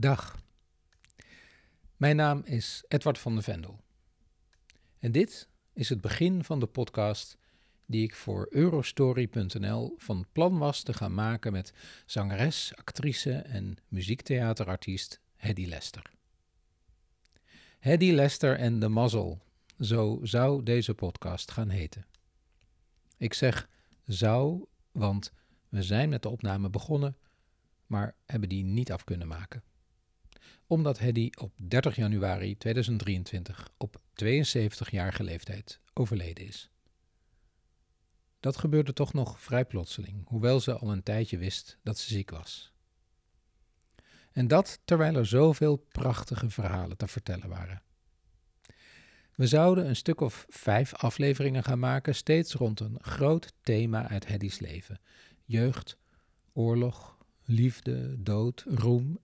Dag. Mijn naam is Edward van de Vendel. En dit is het begin van de podcast die ik voor Eurostory.nl van plan was te gaan maken met zangeres, actrice en muziektheaterartiest Hedy Lester. Hedy Lester en de Mazzel, zo zou deze podcast gaan heten. Ik zeg zou, want we zijn met de opname begonnen, maar hebben die niet af kunnen maken omdat Hedy op 30 januari 2023 op 72-jarige leeftijd overleden is. Dat gebeurde toch nog vrij plotseling, hoewel ze al een tijdje wist dat ze ziek was. En dat terwijl er zoveel prachtige verhalen te vertellen waren. We zouden een stuk of vijf afleveringen gaan maken, steeds rond een groot thema uit Heddy's leven: jeugd, oorlog, liefde, dood, roem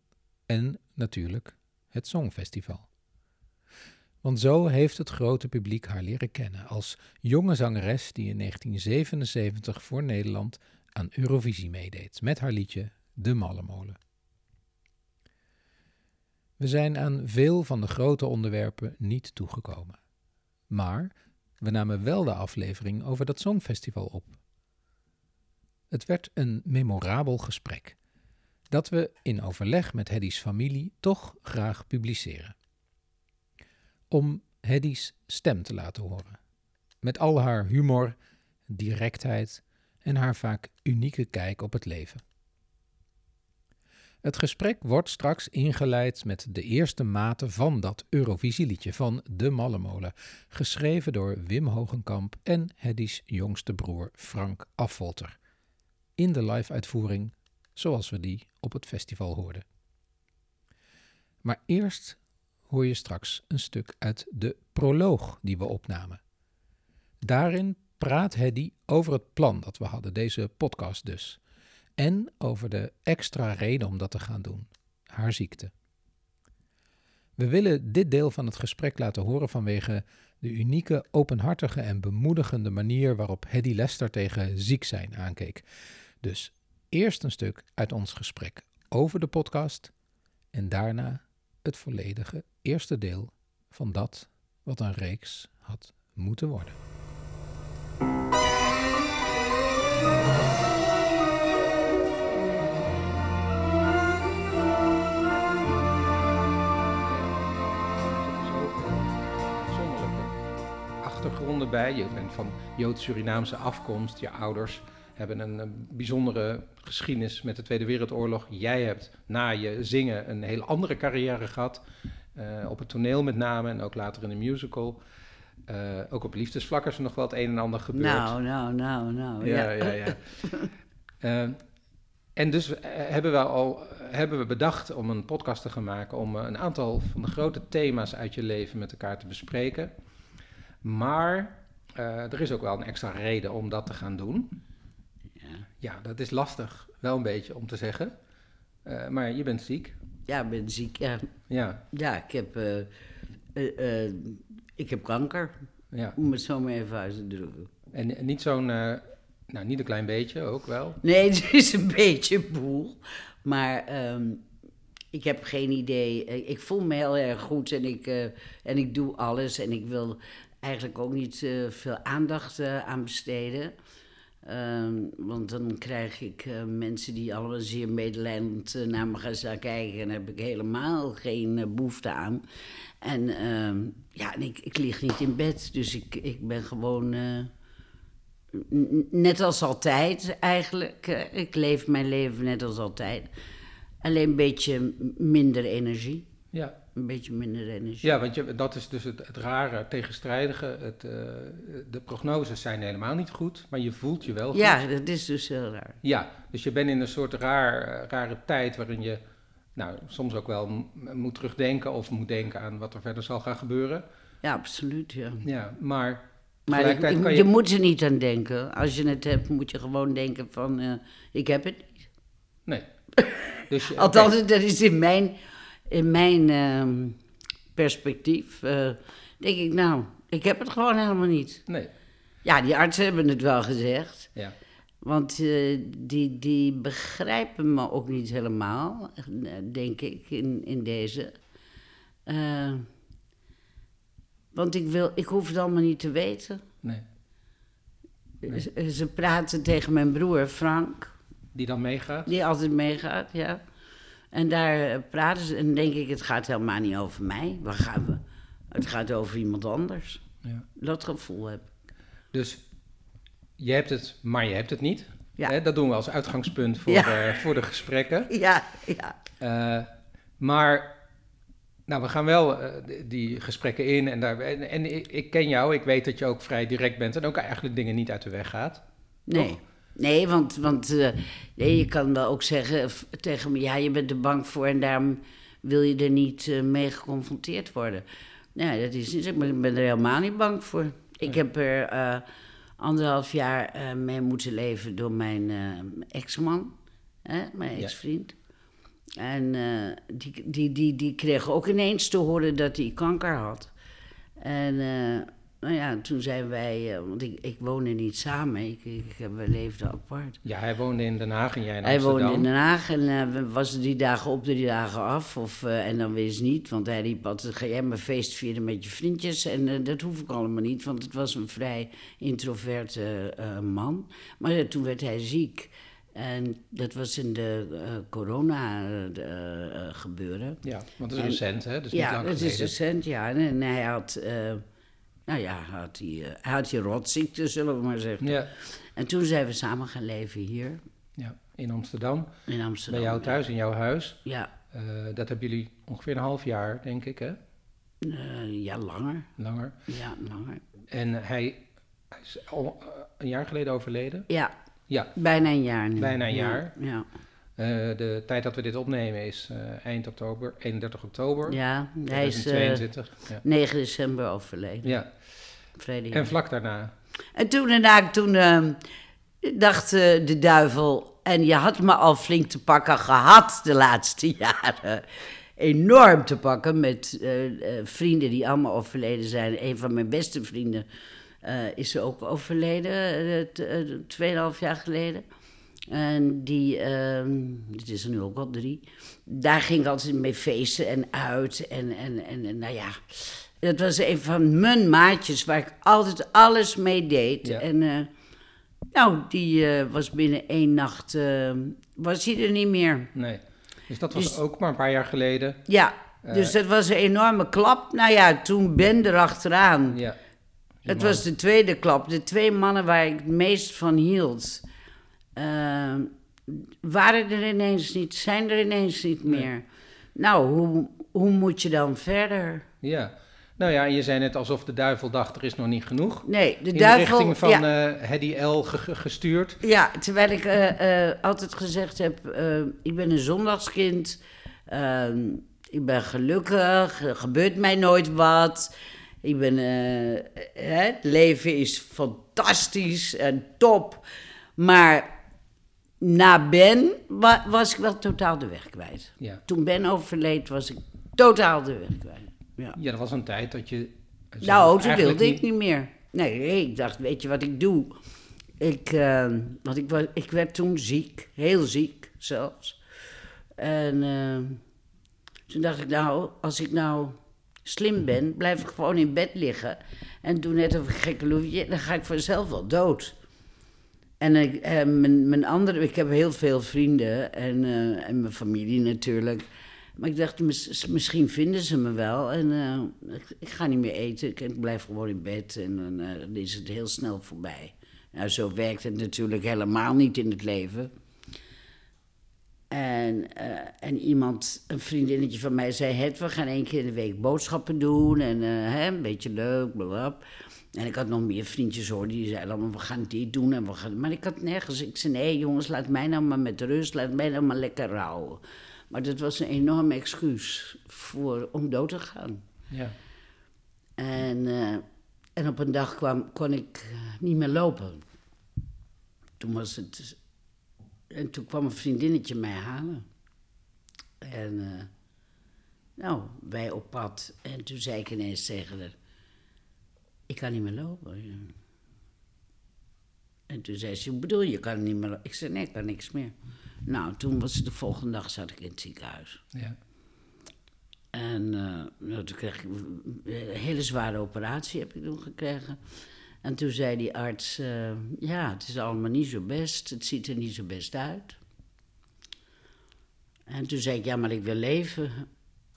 en natuurlijk het Songfestival. Want zo heeft het grote publiek haar leren kennen als jonge zangeres die in 1977 voor Nederland aan Eurovisie meedeed met haar liedje De Mallemolen. We zijn aan veel van de grote onderwerpen niet toegekomen. Maar we namen wel de aflevering over dat Songfestival op. Het werd een memorabel gesprek dat we in overleg met Heddy's familie toch graag publiceren. Om Heddy's stem te laten horen. Met al haar humor, directheid en haar vaak unieke kijk op het leven. Het gesprek wordt straks ingeleid met de eerste maten van dat Eurovisieliedje van De Mallemolen, geschreven door Wim Hogenkamp en Heddy's jongste broer Frank Affolter. In de live-uitvoering zoals we die op het festival hoorden. Maar eerst hoor je straks een stuk uit de proloog die we opnamen. Daarin praat Hedy over het plan dat we hadden, deze podcast dus. En over de extra reden om dat te gaan doen, haar ziekte. We willen dit deel van het gesprek laten horen vanwege de unieke, openhartige en bemoedigende manier waarop Hedy Lester tegen ziek zijn aankeek. Dus Eerst een stuk uit ons gesprek over de podcast en daarna het volledige eerste deel van dat wat een reeks had moeten worden. achtergronden bij. Je bent van Joods-Surinaamse afkomst, je ouders hebben een, bijzondere geschiedenis met de Tweede Wereldoorlog. Jij hebt na je zingen een heel andere carrière gehad. Uh, op het toneel met name en ook later in de musical. Uh, ook op liefdesvlak is er nog wel het een en ander gebeurd. Nou, nou, nou, nou. Ja, ja, ja. ja. uh, en dus hebben we al hebben we bedacht om een podcast te gaan maken om een aantal van de grote thema's uit je leven met elkaar te bespreken. Maar er is ook wel een extra reden om dat te gaan doen. Ja, dat is lastig, wel een beetje om te zeggen. Uh, maar je bent ziek. Ja, ik ben ziek, ja. Ja, ja ik, heb, uh, uh, ik heb kanker. Ja. Om het zo maar even uit te drukken. En, niet zo'n, nou niet een klein beetje ook wel? Nee, het is een beetje boel. Maar um, ik heb geen idee. Ik voel me heel erg goed en ik, en ik doe alles. En ik wil eigenlijk ook niet veel aandacht aan besteden. Ehm, want dan krijg ik uh, mensen die allemaal zeer medelijdend uh, naar me gaan kijken. En daar heb ik helemaal geen uh, behoefte aan. En ehm, ja, en ik, ik lig niet in bed. Dus ik, ik ben gewoon net als altijd eigenlijk. ik leef mijn leven net als altijd. Alleen een beetje minder energie. Ja een beetje minder energie. Ja, want je, dat is dus het, het rare, tegenstrijdige. Het, uh, de prognoses zijn helemaal niet goed, maar je voelt je wel goed. Ja, dat is dus heel raar. Ja, dus je bent in een soort raar, rare tijd waarin je nou, soms ook wel moet terugdenken of moet denken aan wat er verder zal gaan gebeuren. Ja, absoluut, ja. Ja, maar... Maar je, je, je, moet er niet aan denken. Als je het hebt, moet je gewoon denken van, uh, ik heb het niet. Nee. Dus, Althans, dat is in mijn in mijn uh, perspectief uh, denk ik, nou, ik heb het gewoon helemaal niet. Nee. Ja, die artsen hebben het wel gezegd. Ja. Want eh, die, die begrijpen me ook niet helemaal, eh, denk ik, in, in deze. Eh, want ik, wil, ik hoef het allemaal niet te weten. Nee. Ze, ze praten tegen mijn broer Frank, Die dan meegaat? die altijd meegaat, ja. En daar eh, praten ze en denk ik, het gaat helemaal niet over mij. Waar gaan we? Het gaat over iemand anders. Ja. Dat gevoel heb ik. Dus je hebt het, maar je hebt het niet. Ja. Hè, dat doen we als uitgangspunt voor, Ja. eh, voor de gesprekken. Ja, ja. Eh, maar nou, we gaan wel eh, die- die gesprekken in. En, daar, en, en ik, ik ken jou, ik weet dat je ook vrij direct bent en ook eigenlijk dingen niet uit de weg gaat. Nee. Toch? Nee, want, want eh, nee, je kan wel ook zeggen f- tegen me, ja, je bent er bang voor en daarom wil je er niet eh, mee geconfronteerd worden. Nee, dat is niet zo. Ik ben- er helemaal niet bang voor. Ik heb er eh, anderhalf jaar eh, mee moeten leven door mijn eh, ex-man, hè, mijn Ja. ex-vriend. En eh, die, die, die, die kreeg ook ineens te horen dat hij kanker had. En eh, nou ja, toen zijn wij, eh, want ik, ik woonde niet samen, ik, ik, we leefden apart. Ja, hij woonde in Den Haag en jij in Hij Amsterdam. woonde in Den Haag en eh, we was drie dagen op, drie dagen af. Of, eh, en dan wist niet, want hij riep altijd, ga jij maar feest vieren met je vriendjes? En eh, dat hoef ik allemaal niet, want het was een vrij introverte eh, man. Maar eh, toen werd hij ziek. En dat was in de eh, corona eh, eh, gebeuren. Ja, want het is En- recent, hè? Dus niet ja, lang dat geleden. is recent, ja. En, en hij had, eh, nou ja, hij had die, eh, hij had die rotziekte, zullen we maar zeggen. Ja, En toen zijn we samen gaan leven hier ja, in Amsterdam, in Amsterdam. bij jou thuis, in jouw huis. Ja, Eh, dat hebben jullie ongeveer een half jaar, denk ik, hè? eh, ja, langer. Langer. Ja, langer. En hij, hij is al een jaar geleden overleden. Ja, Ja, bijna een jaar nu. Bijna een Ja, jaar. Ja, de tijd dat we dit opnemen is eh, eind oktober, 31 oktober ja hij is eh, 2022. ja. 9 december overleden. ja, Vrede en vlak daarna. En toen daarna, toen eh, dacht eh, de duivel... en je had me al flink te pakken gehad de laatste jaren. Enorm te pakken met eh, eh, vrienden die allemaal overleden zijn. Een van mijn beste vrienden eh, is ook overleden, eh, eh, tweeënhalf jaar geleden. En die, ehm dit is er nu ook al drie. Daar ging ik altijd mee feesten en uit. En, en, en, en nou ja, dat was een van mijn maatjes waar ik altijd alles mee deed. Ja. En eh, nou, die eh, was binnen één nacht, eh, was hij er niet meer. Nee. Dus dat was Dus- ook maar een paar jaar geleden. Ja, dus dat was een enorme klap. Nou ja, toen Ben erachteraan. Ja. Het was de tweede klap. De twee mannen waar ik het meest van hield, eh, waren er ineens niet, zijn er ineens niet meer. Nou, hoe, hoe moet je dan verder? Ja. Nou ja, je zei net alsof de duivel dacht, er is nog niet genoeg. Nee, de In duivel. de richting van ja, eh Hedy L. ge- ge- gestuurd. ja, terwijl ik eh, eh, altijd gezegd heb: ik ben een zondagskind. ehm, ik ben gelukkig, er gebeurt mij nooit wat. Ik ben, hè, het leven is fantastisch en top. Maar na Ben wa- was ik wel totaal de weg kwijt. Ja. Toen Ben overleed, was ik totaal de weg kwijt. Ja. ja, dat was een tijd dat je... Nou, toen wilde ik niet meer. Nee, ik dacht, weet je wat ik doe? Ik, eh, want ik, was, ik werd toen ziek, heel ziek zelfs. En eh, toen dacht ik, nou, als ik nou slim ben, blijf ik gewoon in bed liggen. En doe net of ik gekke loefje, dan ga ik vanzelf wel dood. En ik, eh, mijn, mijn andere, ik heb heel veel vrienden en, eh, en mijn familie natuurlijk. Maar ik dacht, mis- misschien vinden ze me wel. En eh, ik, ga niet meer eten, ik, blijf gewoon in bed en dan is het heel snel voorbij. Nou, zo werkt het natuurlijk helemaal niet in het leven. En, en iemand, een vriendinnetje van mij, zei: Het, we gaan één keer in de week boodschappen doen. En hè, een beetje leuk, blablabla. En ik had nog meer vriendjes hoor, die zeiden allemaal: We gaan dit doen en we gaan. Maar ik had nergens. Ik zei: Nee, jongens, laat mij nou maar met rust, laat mij nou maar lekker rouwen. Maar dat was een enorm excuus voor, om dood te gaan. Ja. En, eh, en op een dag kwam, kon ik eh, niet meer lopen. Toen was het. En toen kwam een vriendinnetje mij halen. En. eh, nou, wij op pad. En toen zei ik ineens tegen haar: Ik kan niet meer lopen. En toen zei ze, bedoel je, kan niet meer... Ik zei, nee, ik kan niks meer. Nou, toen was de volgende dag zat ik in het ziekenhuis. Ja. En eh, nou, toen kreeg ik een hele zware operatie heb ik toen gekregen. En toen zei die arts, eh, ja, het is allemaal niet zo best, het ziet er niet zo best uit. En toen zei ik, ja, maar ik wil leven.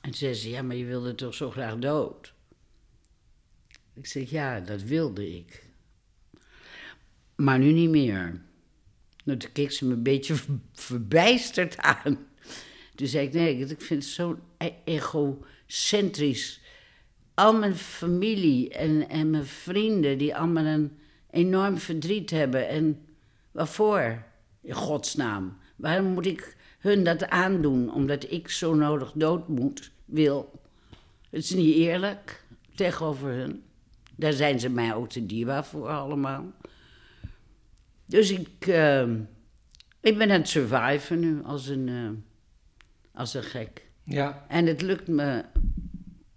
En toen zei ze, ja, maar je wilde toch zo graag dood? Ik zeg, ja, dat wilde ik. Maar nu niet meer. Nou, toen keek ze me een beetje ver- verbijsterd aan. Toen zei ik, nee, ik vind het zo egocentrisch. Al mijn familie en, en mijn vrienden, die allemaal een enorm verdriet hebben. En waarvoor? In godsnaam. Waarom moet ik hun dat aandoen? Omdat ik zo nodig dood moet, wil. Het is niet eerlijk tegenover hun. Daar zijn ze mij ook te dierbaar voor allemaal. Dus ik, eh, ik ben aan het surviven nu als een, eh, als een gek. Ja, En het lukt me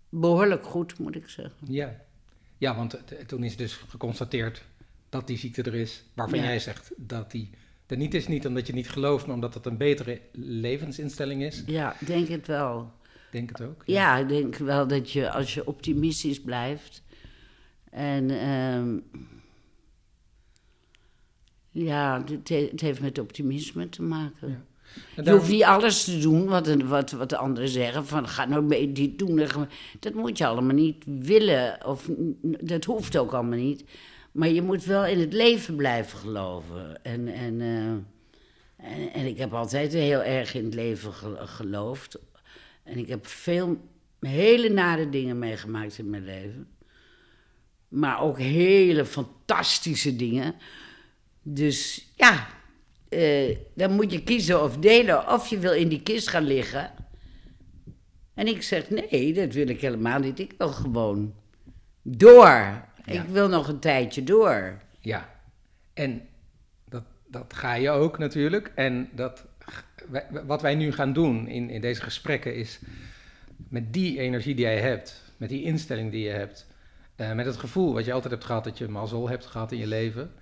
behoorlijk goed, moet ik zeggen. ja. Ja, want toen is dus geconstateerd dat die ziekte er is, waarvan Ja. jij zegt dat die er niet is, niet omdat je niet gelooft, maar omdat het een betere levensinstelling is. Ja, ik denk het wel. Denk het ook. Ja, ik denk wel dat je als je optimistisch blijft. En ehm, ja, het, he- het heeft met optimisme te maken. Ja. En Je hoeft niet alles te doen wat, wat, wat de anderen zeggen. Van ga nou mee dit doen. Dat moet je allemaal niet willen. Of dat hoeft ook allemaal niet. Maar je moet wel in het leven blijven geloven. En, en, eh, en, en ik heb altijd heel erg in het leven ge- geloofd. En ik heb veel hele nare dingen meegemaakt in mijn leven. Maar ook hele fantastische dingen. Dus ja, eh, dan moet je kiezen of delen of je wil in die kist gaan liggen. En ik zeg nee, dat wil ik helemaal niet. Ik wil gewoon door. Ik wil nog een tijdje door. Ja, en dat, dat ga je ook natuurlijk. En dat, wat wij nu gaan doen in, in deze gesprekken is met die energie die jij hebt, met die instelling die je hebt, eh, met het gevoel wat je altijd hebt gehad dat je mazzel hebt gehad in je leven,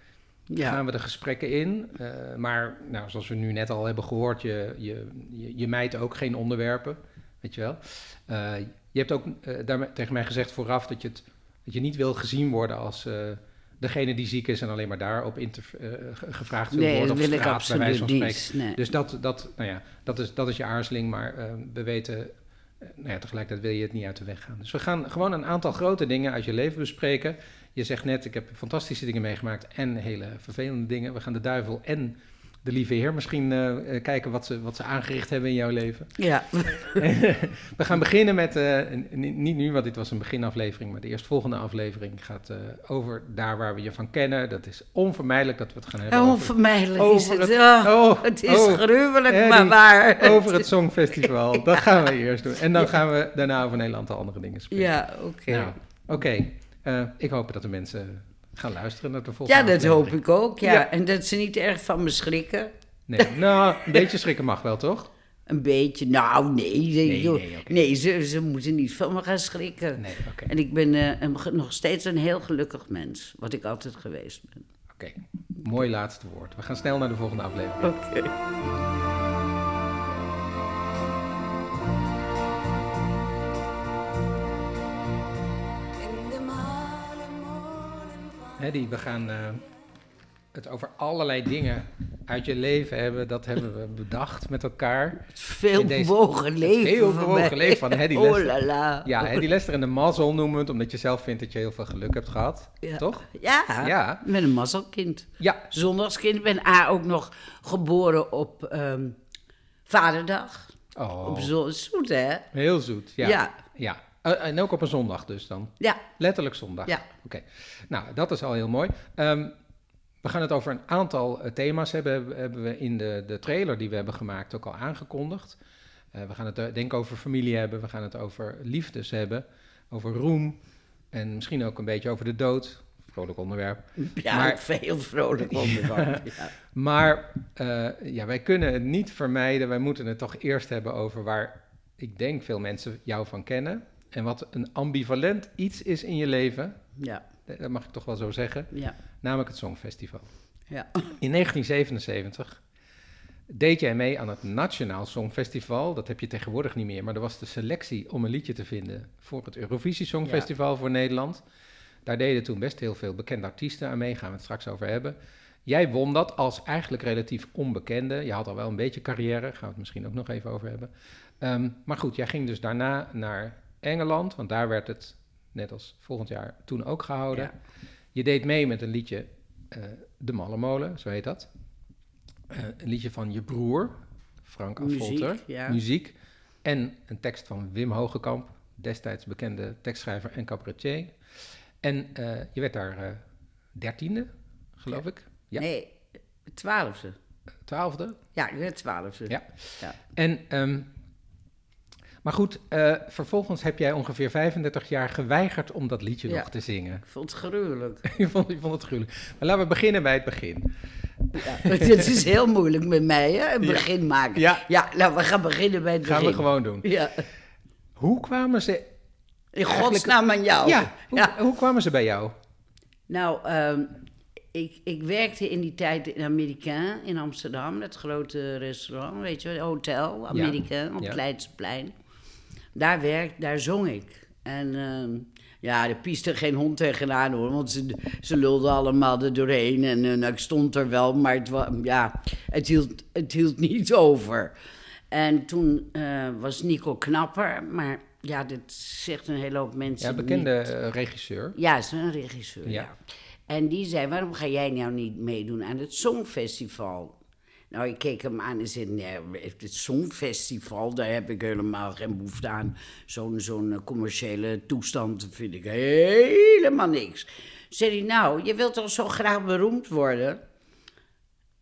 Ja, gaan we de gesprekken in. Eh, maar nou, zoals we nu net al hebben gehoord, je, je, je, je mijt ook geen onderwerpen, weet je wel. Eh, je hebt ook daarmee, tegen mij gezegd vooraf dat je, het, dat je niet wil gezien worden als degene die ziek is en alleen maar daarop gevraagd wil nee, worden dat op wil ik straat, van absoluut niet. Nee. Dus dat, dat, nou ja, dat, is, dat is je aarzeling, maar we weten, nou ja, tegelijkertijd wil je het niet uit de weg gaan. Dus we gaan gewoon een aantal grote dingen uit je leven bespreken. Je zegt net, ik heb fantastische dingen meegemaakt en hele vervelende dingen. We gaan de duivel en de lieve heer misschien eh, eh, kijken wat ze, wat ze aangericht hebben in jouw leven. Ja, we gaan beginnen met, n- niet nu, want dit was een beginaflevering, maar de eerstvolgende aflevering gaat over daar waar we je van kennen. Dat is onvermijdelijk dat we het gaan hebben over, onvermijdelijk is over het. het- Oh, oh, het is oh, gruwelijk, maar waar. over het Songfestival. Dat gaan we eerst doen. En dan gaan we daarna over een heel aantal andere dingen spreken. Ja, oké. Nou, oké. Ik hoop dat de mensen gaan luisteren naar de volgende Ja, dat hoop ik ook. Ja. Ja. En dat ze niet erg van me schrikken. Nee, nou, een beetje schrikken mag wel, toch? Een beetje. Nou, nee. Nee, Nee, joh. nee, oké. nee ze, ze moeten niet van me gaan schrikken. Nee, oké. En ik ben eh, een, nog steeds een heel gelukkig mens. Wat ik altijd geweest ben. Oké, mooi laatste woord. We gaan snel naar de volgende aflevering. Oké. We gaan eh, het over allerlei dingen uit je leven hebben. Dat hebben we bedacht met elkaar. Het veel bewogen leven. veel van bewogen leven van Hedy Oh Lester. la la. Ja, Hedy Lester en de mazzel noemen het, omdat je zelf vindt dat je heel veel geluk hebt gehad. Ja. Toch? Ja, Ja. ben een mazzelkind. Ja, Zondagskind. Ik ben A ook nog geboren op ehm, Vaderdag. oh, Op zon, zoet, hè? heel zoet. Ja. Ja. ja. Eh, en ook op een zondag dus dan. Ja. Letterlijk zondag. Ja. Oké. Nou, dat is al heel mooi. Ehm, we gaan het over een aantal eh, thema's hebben, hebben- hebben we in de, de trailer die we hebben gemaakt ook al aangekondigd. Eh, we gaan het eh, denk ik over familie hebben, we gaan het over liefdes hebben, over roem en misschien ook een beetje over de dood. Vrolijk onderwerp. Ja, Maar- veel vrolijk onderwerp. ja. Maar eh, ja, wij kunnen het niet vermijden. Wij moeten het toch eerst hebben over waar ik denk veel mensen jou van kennen. En wat een ambivalent iets is in je leven. ja, Dat mag ik toch wel zo zeggen. ja. Namelijk het Songfestival. Ja. In 1977 deed jij mee aan het Nationaal Songfestival. Dat heb je tegenwoordig niet meer, maar er was de selectie om een liedje te vinden voor het Eurovisie Songfestival voor Nederland. Daar deden toen best heel veel bekende artiesten aan mee, gaan we het straks over hebben. Jij won dat als eigenlijk relatief onbekende. Je had al wel een beetje carrière, gaan we het misschien ook nog even over hebben. Ehm, maar goed, jij ging dus daarna naar Engeland, want daar werd het net als volgend jaar toen ook gehouden. Ja. Je deed mee met een liedje, eh, De Malle Molen, zo heet dat. Eh, een liedje van je broer, Frank Muziek, ja. muziek. En een tekst van Wim Hogekamp, destijds bekende tekstschrijver en cabaretier. En eh, je werd daar dertiende, geloof ik. Ja, Nee, twaalfde. twaalfde. Ja, ik werd twaalfde. Ja. Ja. En, ehm, maar goed, eh, vervolgens heb jij ongeveer 35 jaar geweigerd om dat liedje Ja. nog te zingen. Ik vond het gruwelijk. je, vond, je vond het gruwelijk. Maar laten we beginnen bij het begin. Ja. Het is heel moeilijk met mij, hè? Een Ja. begin maken. Ja. ja, nou, we gaan beginnen bij het Gaan begin. we gewoon doen. Ja. Hoe kwamen ze... In godsnaam aan jou. Ja, hoe, Ja. hoe kwamen ze bij jou? Nou, ehm, ik, ik werkte in die tijd in Amerikaan in Amsterdam, dat grote restaurant, weet je, hotel Amerikaan op het Leidseplein. Daar werk, daar zong ik. En ehm, ja, er pieste geen hond tegenaan hoor, want ze, ze lulden allemaal er doorheen. En nou, ik stond er wel, maar het, ja, het, hield, het hield niet over. En toen eh, was Nico Knapper, maar ja, dit zegt een hele hoop mensen Ja, bekende niet. eh, regisseur. Ja, is een regisseur. Ja. Ja. En die zei: Waarom ga jij nou niet meedoen aan het Songfestival? Nou, ik keek hem aan en zei: Nee, het Songfestival, daar heb ik helemaal geen behoefte aan. Zo'n zo'n eh, commerciële toestand vind ik helemaal niks. Zei hij: Nou, je wilt toch zo graag beroemd worden?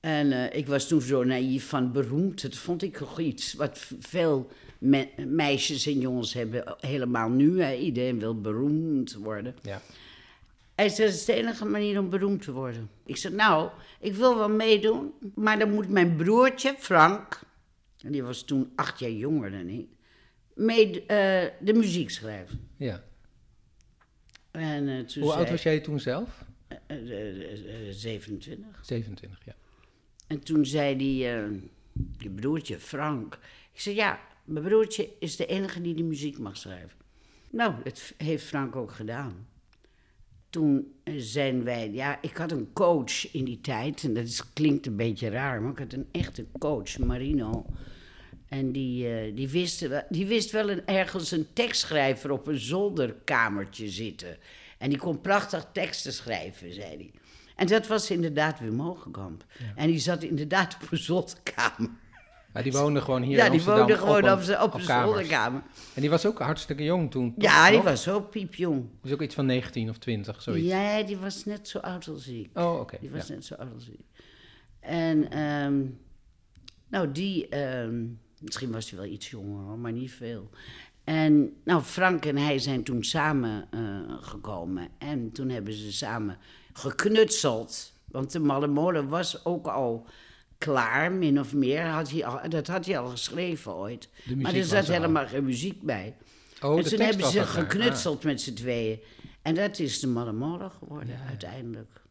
En eh, ik was toen zo naïef van beroemd. Dat vond ik toch iets wat veel me- meisjes en jongens hebben. Helemaal nu, iedereen wil beroemd worden. Ja. Hij zei, dat is de enige manier om beroemd te worden. Ik zei, nou, ik wil wel meedoen, maar dan moet mijn broertje, Frank, en die was toen acht jaar jonger dan ik, mee eh, de muziek schrijven. ja. En eh, toen Hoe zei oud was jij toen zelf? eh, eh, eh, eh, 27. 27, ja. En toen zei die, eh, die broertje, Frank, ik zei, ja, mijn broertje is de enige die de muziek mag schrijven. Nou, dat heeft Frank ook gedaan. Toen eh, zijn wij, ja, ik had een coach in die tijd, en dat is, klinkt een beetje raar, maar ik had een echte coach, Marino. En die, eh, die, wist, wel- die wist wel een, ergens een tekstschrijver op een zolderkamertje zitten. En die kon prachtig teksten schrijven, zei hij. En dat was inderdaad Wim Hogekamp. En die zat inderdaad op een zolderkamer. Maar die woonde gewoon hier ja, in die Amsterdam woonde gewoon op op, een, z'n- op een kamers. zolderkamer. En die was ook hartstikke jong toen. toch? Ja, die was zo piepjong. Dus ook iets van 19 of 20, zoiets. Ja, die was net zo oud als ik. Oh, oké. Die was ja. net zo oud als ik. En, ehm, nou, die, ehm, misschien was hij wel iets jonger, hoor, maar niet veel. En, nou, Frank en hij zijn toen samen eh, gekomen. En toen hebben ze samen geknutseld. Want de Malle Molen was ook al klaar, min of meer. Had hij al, dat had hij al geschreven ooit. Maar er zat helemaal geen muziek bij. Oh, en toen hebben ze geknutseld met z'n tweeën. En dat is de Molen geworden, uiteindelijk. Ah.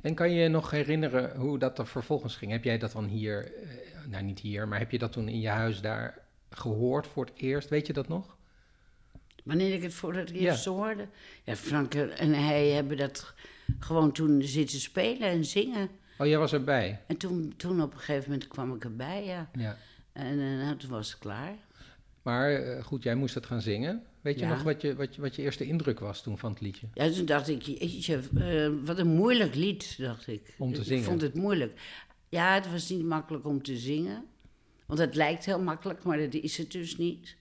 En kan je je nog herinneren hoe dat er vervolgens ging? Heb jij dat dan hier, eh, nou niet hier, maar heb je dat toen in je huis daar gehoord voor het eerst? Weet je dat nog? Wanneer ik het voor het Ja. eerst hoorde. Ja, Frank en hij hebben dat gewoon toen zitten spelen en zingen. Oh, jij was erbij. En toen, toen op een gegeven moment kwam ik erbij, ja. Ja. En eh, nou, toen was het klaar. Maar eh, goed, jij moest het gaan zingen. Weet je nog wat je, wat, je, wat je eerste indruk was toen van het liedje? Ja, toen dacht ik, jeetje, eh, wat een moeilijk lied, dacht ik. Om te ik zingen. vond het moeilijk. Ja, het was niet makkelijk om te zingen. Want het lijkt heel makkelijk, maar dat is het dus niet.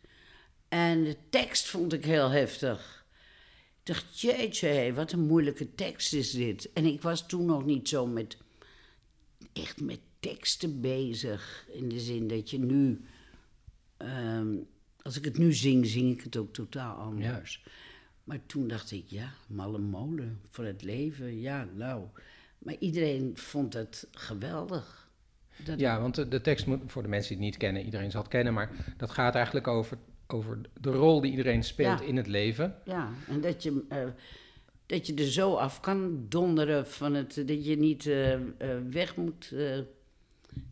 En de tekst vond ik heel heftig. Ik dacht, jeetje, wat een moeilijke tekst is dit. En ik was toen nog niet zo met, echt met teksten bezig. In de zin dat je nu, ehm, als ik het nu zing, zing ik het ook totaal anders. Maar toen dacht ik, ja, malle molen voor het leven, ja, nou. Maar iedereen vond het geweldig. Dat, Ja, want de, de tekst moet, voor de mensen die het niet kennen, iedereen zal het kennen, maar dat gaat eigenlijk over, over de rol die iedereen speelt Ja. in het leven. Ja, en dat je. eh, dat je er zo af kan donderen van het, dat je niet eh, eh, weg moet. eh,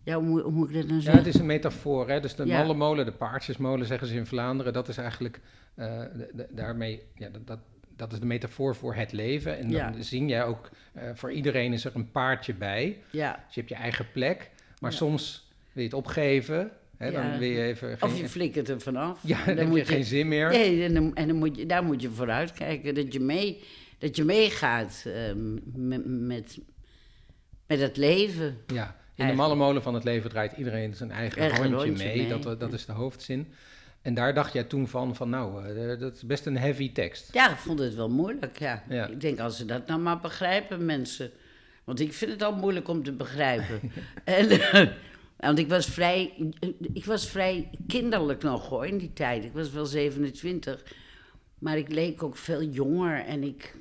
ja, hoe, moet- hoe moet ik dat nou Ja, zeggen? het is een metafoor. Hè? Dus de Ja. mallenmolen, de paardjesmolen zeggen ze in Vlaanderen, dat is eigenlijk de- daarmee, ja, dat, dat, dat is de metafoor voor het leven. En dan Ja. zing jij ook, voor iedereen is er een paardje bij. Ja, Dus je hebt je eigen plek, maar Ja. soms wil je het opgeven. Hè? Ja. Dan wil je even of geen, je flikkert er vanaf. ja, dan, heb je geen zin meer. Nee, en, dan, en dan moet je, daar moet je vooruit kijken. Dat je, mee, dat je meegaat eh, met, met, het leven. Ja, in de Eigenlijk. mallenmolen van het leven draait iedereen zijn eigen Eigen rondje, rondje mee. mee, Dat, dat is de hoofdzin. En daar dacht jij toen van, van nou, eh, dat is best een heavy tekst. Ja, ik vond het wel moeilijk, ja. Ja. Ik denk, als ze dat nou maar begrijpen, mensen. Want ik vind het al moeilijk om te begrijpen. en, eh, want ik was vrij, ik was vrij kinderlijk nog hoor, in die tijd. Ik was wel 27. Maar ik leek ook veel jonger en ik,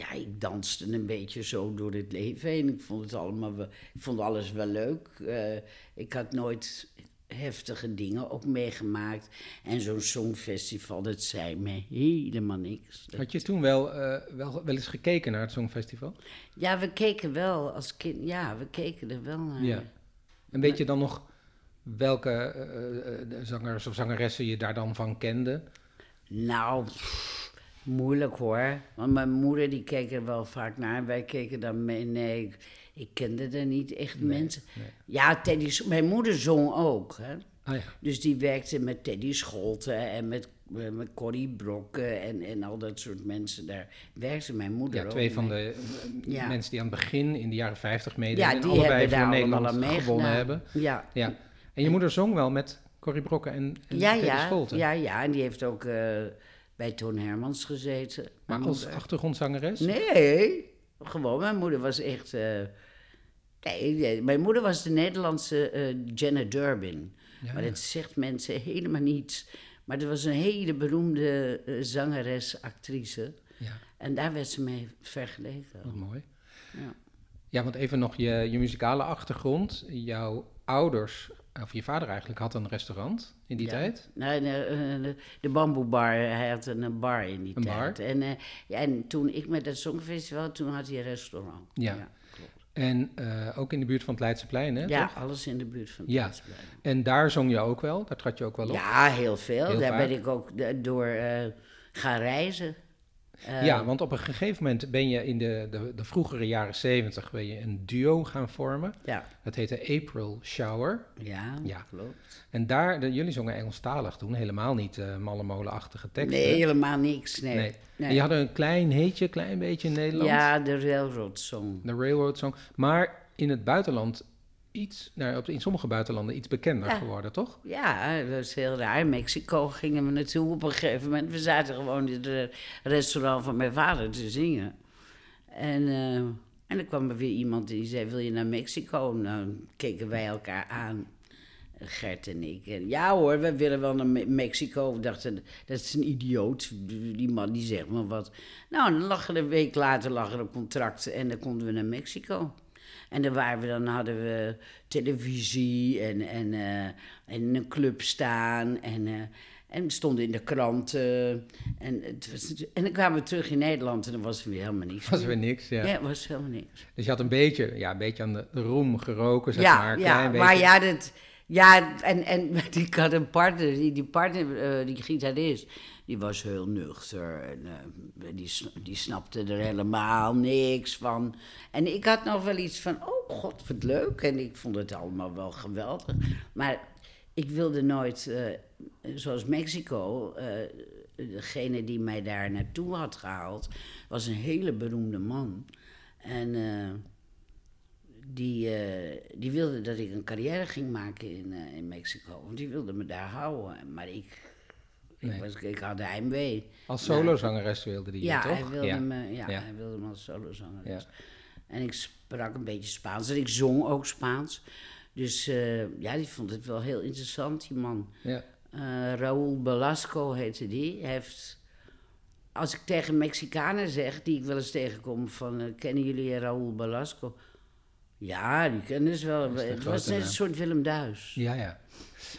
ja, ik danste een beetje zo door het leven heen. Ik vond het allemaal wel, ik vond alles wel leuk. Eh, ik had nooit heftige dingen ook meegemaakt. En zo'n songfestival, dat zei me helemaal niks. Dat- Had je toen wel, eh, wel, wel eens gekeken naar het Songfestival? Ja, we keken wel als kind. Ja, we keken er wel naar. Ja. En weet je dan nog welke eh, zangers of zangeressen je daar dan van kende? Nou, pff, moeilijk hoor. Want mijn moeder die keek er wel vaak naar. Wij keken dan mee. Nee, ik, ik kende er niet echt mensen. nee. Ja, Teddy, mijn moeder zong ook. Hè? Ah ja, Dus die werkte met Teddy Scholten en met, eh, met Corrie Brokken en, en al dat soort mensen. Daar werkte mijn moeder ja ook twee van mee. de eh, Ja. mensen die aan het begin in de jaren 50 meededen Ja, die allebei hebben daar Nederland allemaal gewonnen meegedaan. hebben. Ja, Ja. En je moeder zong wel met Corrie Brokken en, en ja, Teddy ja, Scholten. ja, ja. En die heeft ook eh, bij Toon Hermans gezeten. Maar mijn als moeder. achtergrondzangeres? Nee, gewoon. Mijn moeder was echt. eh, nee, nee, mijn moeder was de Nederlandse Janet Durbin. Ja, maar dat zegt mensen helemaal niets. Maar dat was een hele beroemde eh, zangeres, actrice. Ja, En daar werd ze mee vergeleken. wat mooi. Ja. Ja, want even nog je, je muzikale achtergrond. Jouw ouders, of je vader eigenlijk, had een restaurant in die Ja. tijd. Nee, nee, eh, de, de bamboebar, hij had een, eh, bar in die Een tijd. bar? En, eh, ja, en toen ik met het Songfestival, toen had hij een restaurant. Ja. klopt. En eh, ook in de buurt van het Leidseplein, hè? Ja, toch? alles in de buurt van het Ja. En daar zong je ook wel, daar trad je ook wel op. Ja, heel veel. Heel Daar vaak. ben ik ook door eh, gaan reizen. Eh, ja, want op een gegeven moment ben je in de, de, de vroegere jaren zeventig een duo gaan vormen. ja, Dat heette April Shower. ja, Ja. klopt. En daar, de, jullie zongen Engelstalig toen, helemaal niet uh, mallemolenachtige teksten. Nee, helemaal niks. Nee. Nee. Nee. En je had een klein heetje, klein beetje in Nederland. Ja, de Railroad Song. De Railroad Song. Maar in het buitenland iets, nou, in sommige buitenlanden iets bekender Ja. geworden, toch? Ja, dat is heel raar. In Mexico gingen we naartoe op een gegeven moment. We zaten gewoon in het restaurant van mijn vader te zingen. En, eh, en dan kwam er weer iemand die zei, wil je naar Mexico? Nou, keken wij elkaar aan. Gert en ik. En ja hoor, we willen wel naar Me- Mexico. We dachten, dat is een idioot. Die man die zegt maar wat. Nou, dan lag er een week later lag er een contract en dan konden we naar Mexico. En dan, waren we, dan hadden we televisie en, en, eh, en een club staan. En, eh, en stonden in de kranten. En, het was, en dan kwamen we terug in Nederland en dan was er weer helemaal niks. Was meer. weer niks, ja. Ja, was helemaal niks. Dus je had een beetje, ja, een beetje aan de, roem geroken, zeg ja, maar. Ja, klein maar beetje. ja, dat, ja en, en ik had een partner, die, die partner, eh, die gitarist, die was heel nuchter en eh, die, die snapte er helemaal niks van. En ik had nog wel iets van, oh god, wat leuk. En ik vond het allemaal wel geweldig. Maar ik wilde nooit, eh, zoals Mexico, eh, degene die mij daar naartoe had gehaald, was een hele beroemde man. En... die, die wilde dat ik een carrière ging maken in, in Mexico. Want die wilde me daar houden. Maar ik, ik, was, ik had heimwee. Als solozangeres wilde die je, Ja, toch? hij wilde, ja. Me, ja, Ja. hij wilde me als solozanger. Ja. En ik sprak een beetje Spaans. En ik zong ook Spaans. Dus eh, ja, die vond het wel heel interessant, die man. Ja. Eh Raúl Belasco heette die. Hij heeft... Als ik tegen Mexicanen zeg, die ik wel eens tegenkom, van... eh, kennen jullie Raúl Belasco? Ja, die kennen ze wel. De Het was net een soort Willem Duis. Ja, ja.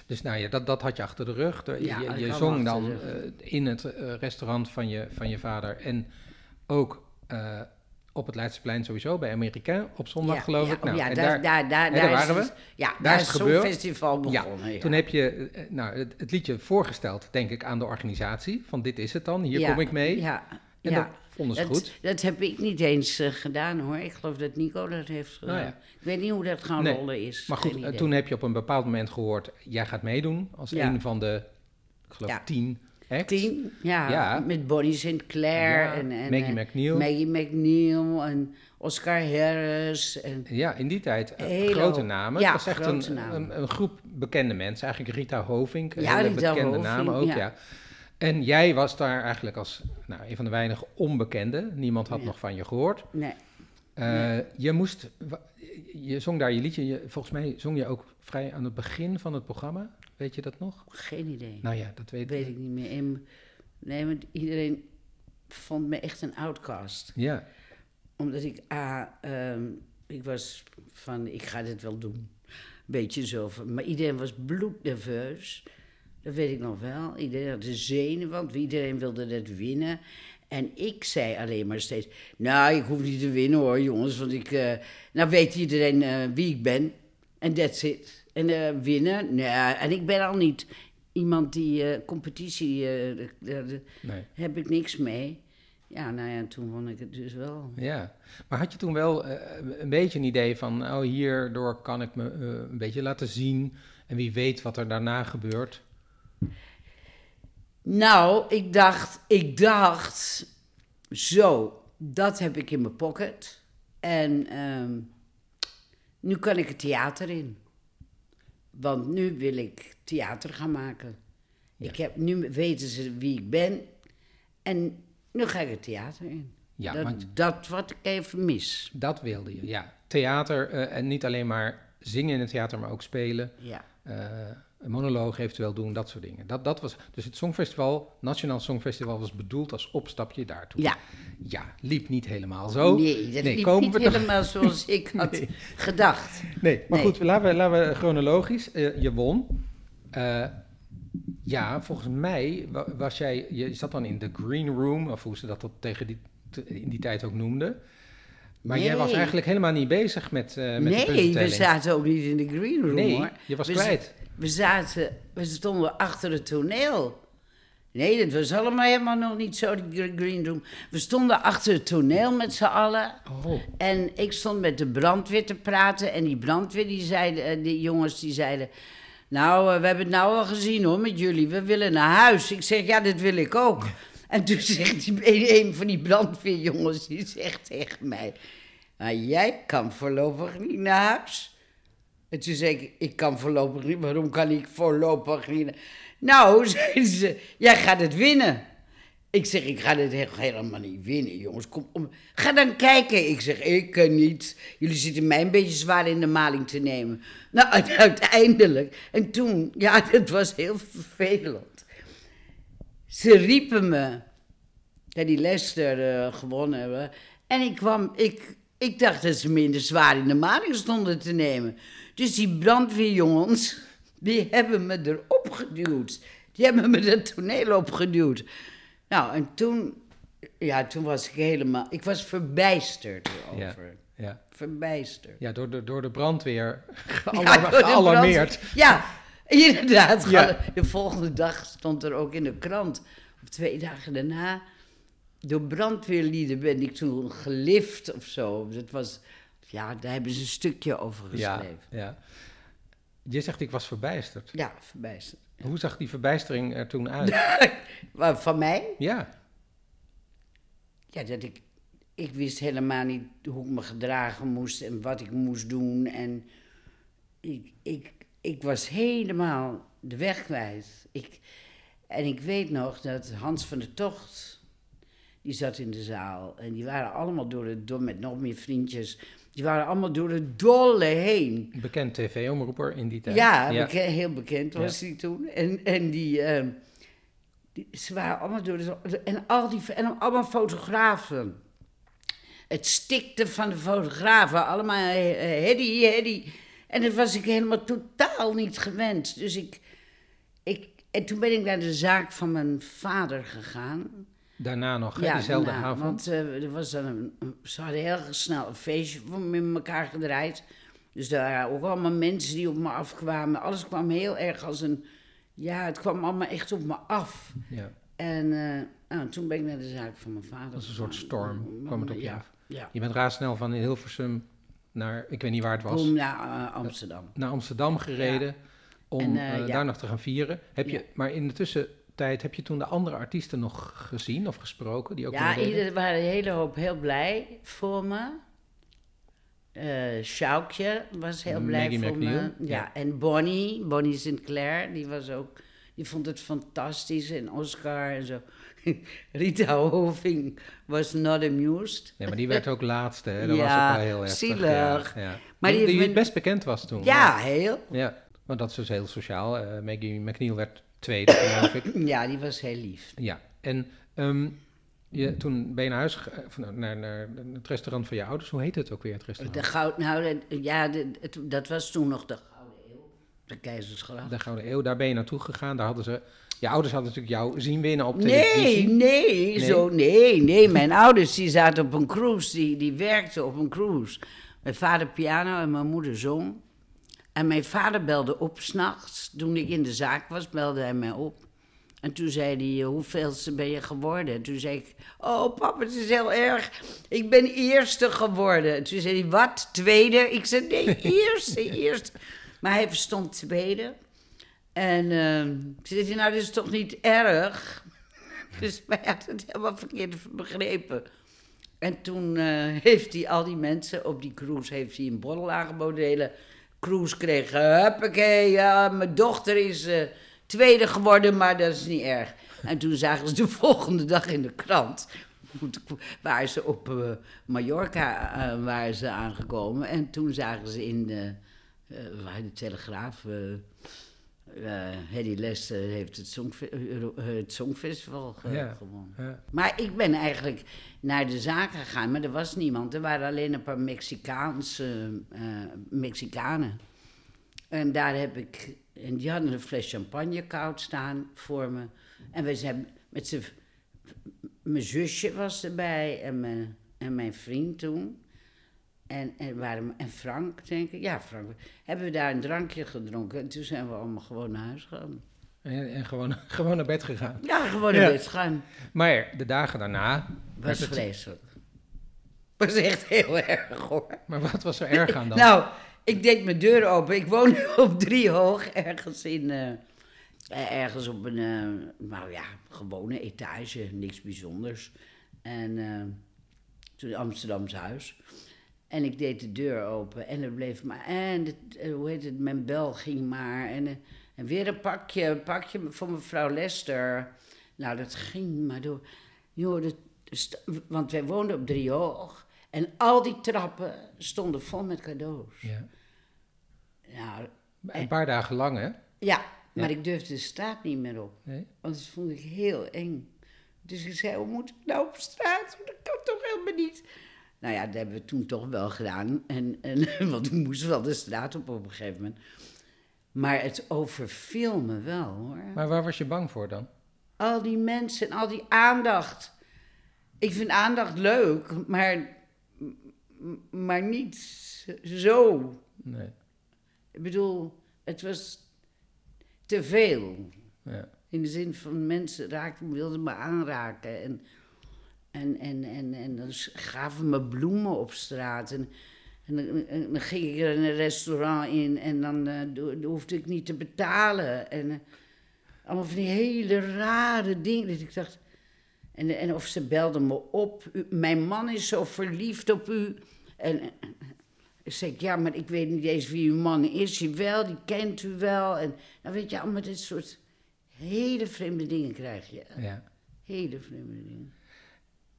Dus nou ja, dat, dat had je achter de rug. Ja, je je zong dan eh, in het eh, restaurant van je, van je vader. En ook eh, op het Leidseplein sowieso, bij Amerika, op zondag Ja, geloof ja, ik. Nou, ja, en daar, daar, daar, hè, daar, waren het- Ja, Daar daar is het zo'n gebeurd. festival begonnen. Ja, Toen heb je nou, het, het liedje voorgesteld, denk ik, aan de organisatie. Van dit is het dan, hier kom ik mee. Ja, En ja. dat vonden ze dat, goed. dat heb ik niet eens eh, gedaan hoor. Ik geloof dat Nico dat heeft gedaan. Nou ja. Ik weet niet hoe dat gaan Nee, rollen is. Maar goed, eh, toen heb je op een bepaald moment gehoord, jij gaat meedoen als Ja. een van de, ik geloof, Ja. tien acts. Tien, ja. Met Bonnie Sinclair en, en Maggie eh, McNeil. Maggie McNeil en Oscar Harris. En, Ja, in die tijd Hele grote namen. Ja, het was echt een, een, een groep bekende mensen. Eigenlijk Rita Hovink, Ja, hele Rita bekende Hovink, namen ook, ja. En jij was daar eigenlijk als nou, een van de weinige onbekenden. Niemand had nog van je gehoord. nee, Eh, Je moest, je zong daar je liedje. Je, volgens mij zong je ook vrij aan het begin van het programma. Weet je dat nog? geen idee. Nou ja, dat weet, weet ik niet meer. En- nee, want iedereen vond me echt een outcast. Ja, Omdat ik, ah, ehm, ik was van, ik ga dit wel doen. Beetje zo van, maar iedereen was bloednerveus. Dat weet ik nog wel. Iedereen had de zenuwen, want iedereen wilde het winnen. En ik zei alleen maar steeds, nou, ik hoef niet te winnen hoor, jongens. Want ik, eh, nou weet iedereen eh, wie ik ben. En that's it. En eh, winnen, nee, en ik ben al niet iemand die competitie, daar nee. heb ik niks mee. Ja, nou ja, toen vond ik het dus wel. Ja, maar had je toen wel een beetje een idee van, oh, hierdoor kan ik me een beetje laten zien en wie weet wat er daarna gebeurt? Nou, ik dacht, ik dacht, zo, dat heb ik in mijn pocket. En ehm, nu kan ik het theater in. Want nu wil ik theater gaan maken. Ja. Ik heb, nu weten ze wie ik ben. En nu ga ik het theater in. Ja, dat, want dat wat ik even mis. dat wilde je, ja. Theater eh, en niet alleen maar zingen in het theater, maar ook spelen, Ja. eh, een monoloog eventueel doen, dat soort dingen. Dat, dat was, dus het Songfestival, Nationaal Songfestival, was bedoeld als opstapje daartoe. Ja. Ja, liep niet helemaal zo. Nee, dat liep komen niet toch- helemaal zoals ik had Nee. gedacht. Nee, maar Nee. goed, laten we, laten we chronologisch. eh, je won. Eh, ja, volgens mij wa- was jij, je zat dan in de green room, of hoe ze dat tot tegen die, in die tijd ook noemden. Maar jij was Nee. eigenlijk helemaal niet bezig met, eh met de nee, we zaten ook niet in de green room Nee, hoor. je was we, kwijt. We zaten, we stonden achter het toneel. Nee, dat was allemaal helemaal nog niet zo, die gr- green room. We stonden achter het toneel met z'n allen. Oh, En ik stond met de brandweer te praten. En die brandweer, die, zeiden, eh, die jongens, die zeiden... Nou, eh, we hebben het nou al gezien hoor, met jullie. We willen naar huis. Ik zeg, ja, dat wil ik ook. En toen zegt die, een, een van die brandweerjongens, die zegt tegen mij... Maar jij kan voorlopig niet naar huis. En toen zei ik, ik kan voorlopig niet. Waarom kan ik voorlopig niet? Nou, zeiden ze, jij gaat het winnen. Ik zeg, ik ga dit he- helemaal niet winnen, jongens. Kom om. Ga dan kijken. Ik zeg, ik kan niet. Jullie zitten mij een beetje zwaar in de maling te nemen. Nou, uiteindelijk. En toen, ja, dat was heel vervelend. Ze riepen me dat die Leicester eh, gewonnen hebben. En ik kwam, ik, ik dacht dat ze me in de zwaar in de maling stonden te nemen. Dus die brandweerjongens, die hebben me erop geduwd. Die hebben me dat toneel opgeduwd. Nou, en toen, ja, toen was ik helemaal, ik was verbijsterd ja, erover. ja. Verbijsterd. ja door, de, door de brandweer Ja, gealarmeerd. brand- Ja, inderdaad. Ja. De volgende dag stond er ook in de krant, of twee dagen daarna, door brandweerlieden ben ik toen gelift of zo. Dat was, ja, daar hebben ze een stukje over geschreven. ja. Je zegt, ik was verbijsterd. Ja, verbijsterd. Hoe zag die verbijstering er toen uit? Van mij? ja, Ja, dat ik, ik wist helemaal niet hoe ik me gedragen moest en wat ik moest doen. En ik, ik, ik was helemaal de weg kwijt. Ik, en ik weet nog dat Hans van der Tocht, die zat in de zaal. En die waren allemaal door het, door, met nog meer vriendjes, die waren allemaal door het dolle heen. bekend tv-omroeper in die tijd. Ja, heel bekend was Ja. die toen. En, en die, ehm, die, ze waren allemaal door de, en, al die, en allemaal fotografen. Het stikte van de fotografen, allemaal eh, Heddy, Heddy. En dat was ik helemaal totaal niet gewend. Dus ik, ik, en toen ben ik naar de zaak van mijn vader gegaan. Daarna nog, hè, diezelfde daarna, avond. Want eh, er was dan een, ze hadden heel snel een feestje met elkaar gedraaid. Dus daar ook allemaal mensen die op me afkwamen. Alles kwam heel erg als een... Ja, het kwam allemaal echt op me af. Ja, En nou, toen ben ik naar de zaak van mijn vader als een soort storm kwam het op je ja, af. Ja, Je bent razendsnel van Hilversum naar, ik weet niet waar het was, Kom naar eh, Amsterdam. naar Amsterdam gereden om En, ja. daar nog te gaan vieren. Heb je, Ja. Maar in de heb je toen de andere artiesten nog gezien of gesproken? Die ook Ja, meededen? ieder waren een hele hoop heel blij voor me. Sjoukje was heel blij Maggie voor McNeil, me. ja. Ja. en Bonnie, Bonnie Sinclair, die was ook, die vond het fantastisch. En Oscar en zo. Rita Hoving was not amused. Nee, maar die werd ook laatste, hè? Dat was Ja, ook wel heel erg. zielig. Ja, ja. Maar die, die best bekend was toen. Ja, heel. Ja, want dat is dus heel sociaal. Eh, Maggie McNeil werd tweede, geloof ik. Ja, die was heel lief. Ja, en ehm, je, toen ben je naar huis gegaan, of naar, het restaurant van je ouders. Hoe heet het ook weer, het restaurant? De goud, nou, ja, de- het- dat was toen nog de Gouden Eeuw. De Keizersgracht. De Gouden Eeuw, daar ben je naartoe gegaan. Daar hadden ze, je ouders hadden natuurlijk jou zien winnen op Nee, televisie. nee, Nee? Zo, nee, nee. Mijn ouders die zaten op een cruise, die, die werkten op een cruise. Mijn vader piano en mijn moeder zong. En mijn vader belde op s'nachts. Toen ik in de zaak was, belde hij mij op. En toen zei hij, hoeveelste ben je geworden? En toen zei ik, oh papa, het is heel erg. Ik ben eerste geworden. En toen zei hij, wat, tweede? Ik zei, nee, eerste, eerste. Maar hij verstond tweede. En toen zei hij, nou, dat is toch niet erg? Dus hij had het helemaal verkeerd begrepen. En toen eh, heeft hij al die mensen op die cruise heeft hij een borrel aangeboden. De hele cruise kreeg, huppakee, ja, mijn dochter is eh, tweede geworden, maar dat is niet erg. En toen zagen ze de volgende dag in de krant, waar ze op eh, Mallorca eh, waren ze aangekomen. En toen zagen ze in de, de Telegraaf... eh, eh Hedy Lester heeft het, Songfe- eh, het Songfestival ge- Ja. gewonnen. Ja. Maar ik ben eigenlijk naar de zaak gegaan, maar er was niemand. Er waren alleen een paar Mexicaanse eh, Mexicanen. En daar heb ik, en die hadden een fles champagne koud staan voor me. En we zijn met z'n, mijn zusje was erbij en mijn, en mijn vriend toen. En, en, waren, en Frank, denk ik. Ja, Frank. Hebben we daar een drankje gedronken. En toen zijn we allemaal gewoon naar huis gegaan. En, en gewoon, gewoon naar bed gegaan. Ja, gewoon Ja. naar bed gaan. Maar de dagen daarna... Was het- vreselijk. Was echt heel erg hoor. Maar wat was er erg aan dan? Nou, ik deed mijn deur open. Ik woon op drie hoog, ergens in. eh, eh, ergens op een, eh, nou ja, gewone etage, niks bijzonders. En eh, toen Amsterdamse huis. En ik deed de deur open en er bleef maar. En het, eh, hoe heet het, mijn bel ging maar. En, eh, en weer een pakje, een pakje voor mevrouw Lester. Nou, dat ging maar door. Joh, dat, want wij woonden op driehoog. En al die trappen stonden vol met cadeaus. Ja. Nou, Een paar dagen lang, hè? ja, maar ik durfde de straat niet meer op. Nee? Want dat vond ik heel eng. Dus ik zei, hoe moet ik nou op straat? Dat kan toch helemaal niet? Nou ja, dat hebben we toen toch wel gedaan. En, en, want ik moest wel de straat op op een gegeven moment. Maar het overviel me wel, hoor. Maar waar was je bang voor dan? Al die mensen en al die aandacht. Ik vind aandacht leuk, maar, maar niet zo. Nee. Ik bedoel, het was te veel. Ja. In de zin van mensen raakten, wilden me aanraken. En, en, en, en, en dan gaven me bloemen op straat. En, en, dan- en dan ging ik er een restaurant in en dan eh, do- hoefde ik niet te betalen. En eh, allemaal van die hele rare dingen. Dat ik dacht. En, en of ze belden me op. "U- mijn man is zo verliefd op u. En. eh, ik zei, ja, maar ik weet niet eens wie uw man is. Jawel, die kent u wel. En dan weet je, allemaal dit soort hele vreemde dingen krijg je. ja. Hele vreemde dingen.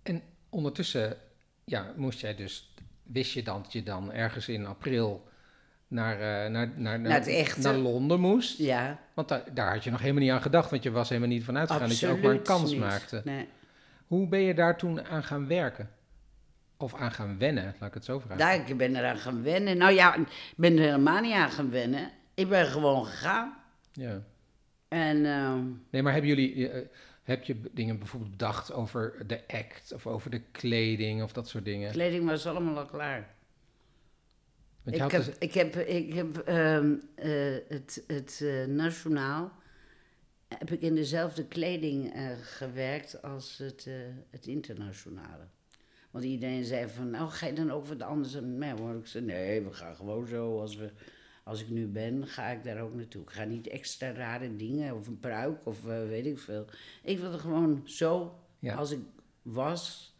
En ondertussen ja, moest jij dus, wist je dan dat je dan ergens in april naar, eh, naar, naar, Naar het naar Londen moest? Ja, Want daar, daar had je nog helemaal niet aan gedacht, want je was helemaal niet van uitgegaan dat je ook maar een kans niet. maakte. Nee. Hoe ben je daar toen aan gaan werken? Of aan gaan wennen, laat ik het zo vragen. Daar, ik ben eraan gaan wennen. Nou ja, ik ben er helemaal niet aan gaan wennen. Ik ben gewoon gegaan. Ja. En eh, Nee, maar hebben jullie, eh, heb je dingen bijvoorbeeld bedacht over de act of over de kleding of dat soort dingen? Kleding was allemaal al klaar. Want je Ik heb, dus- ik heb, ik heb ehm, eh, het, het eh, Nationaal heb ik in dezelfde kleding eh, gewerkt als het, het internationale. Want iedereen zei van, nou ga je dan ook wat anders dan mij? Maar ik zei, nee, we gaan gewoon zo. Als, we, als ik nu ben, ga ik daar ook naartoe. Ik ga niet extra rare dingen of een pruik of eh, weet ik veel. Ik wilde gewoon zo, Ja. als ik was.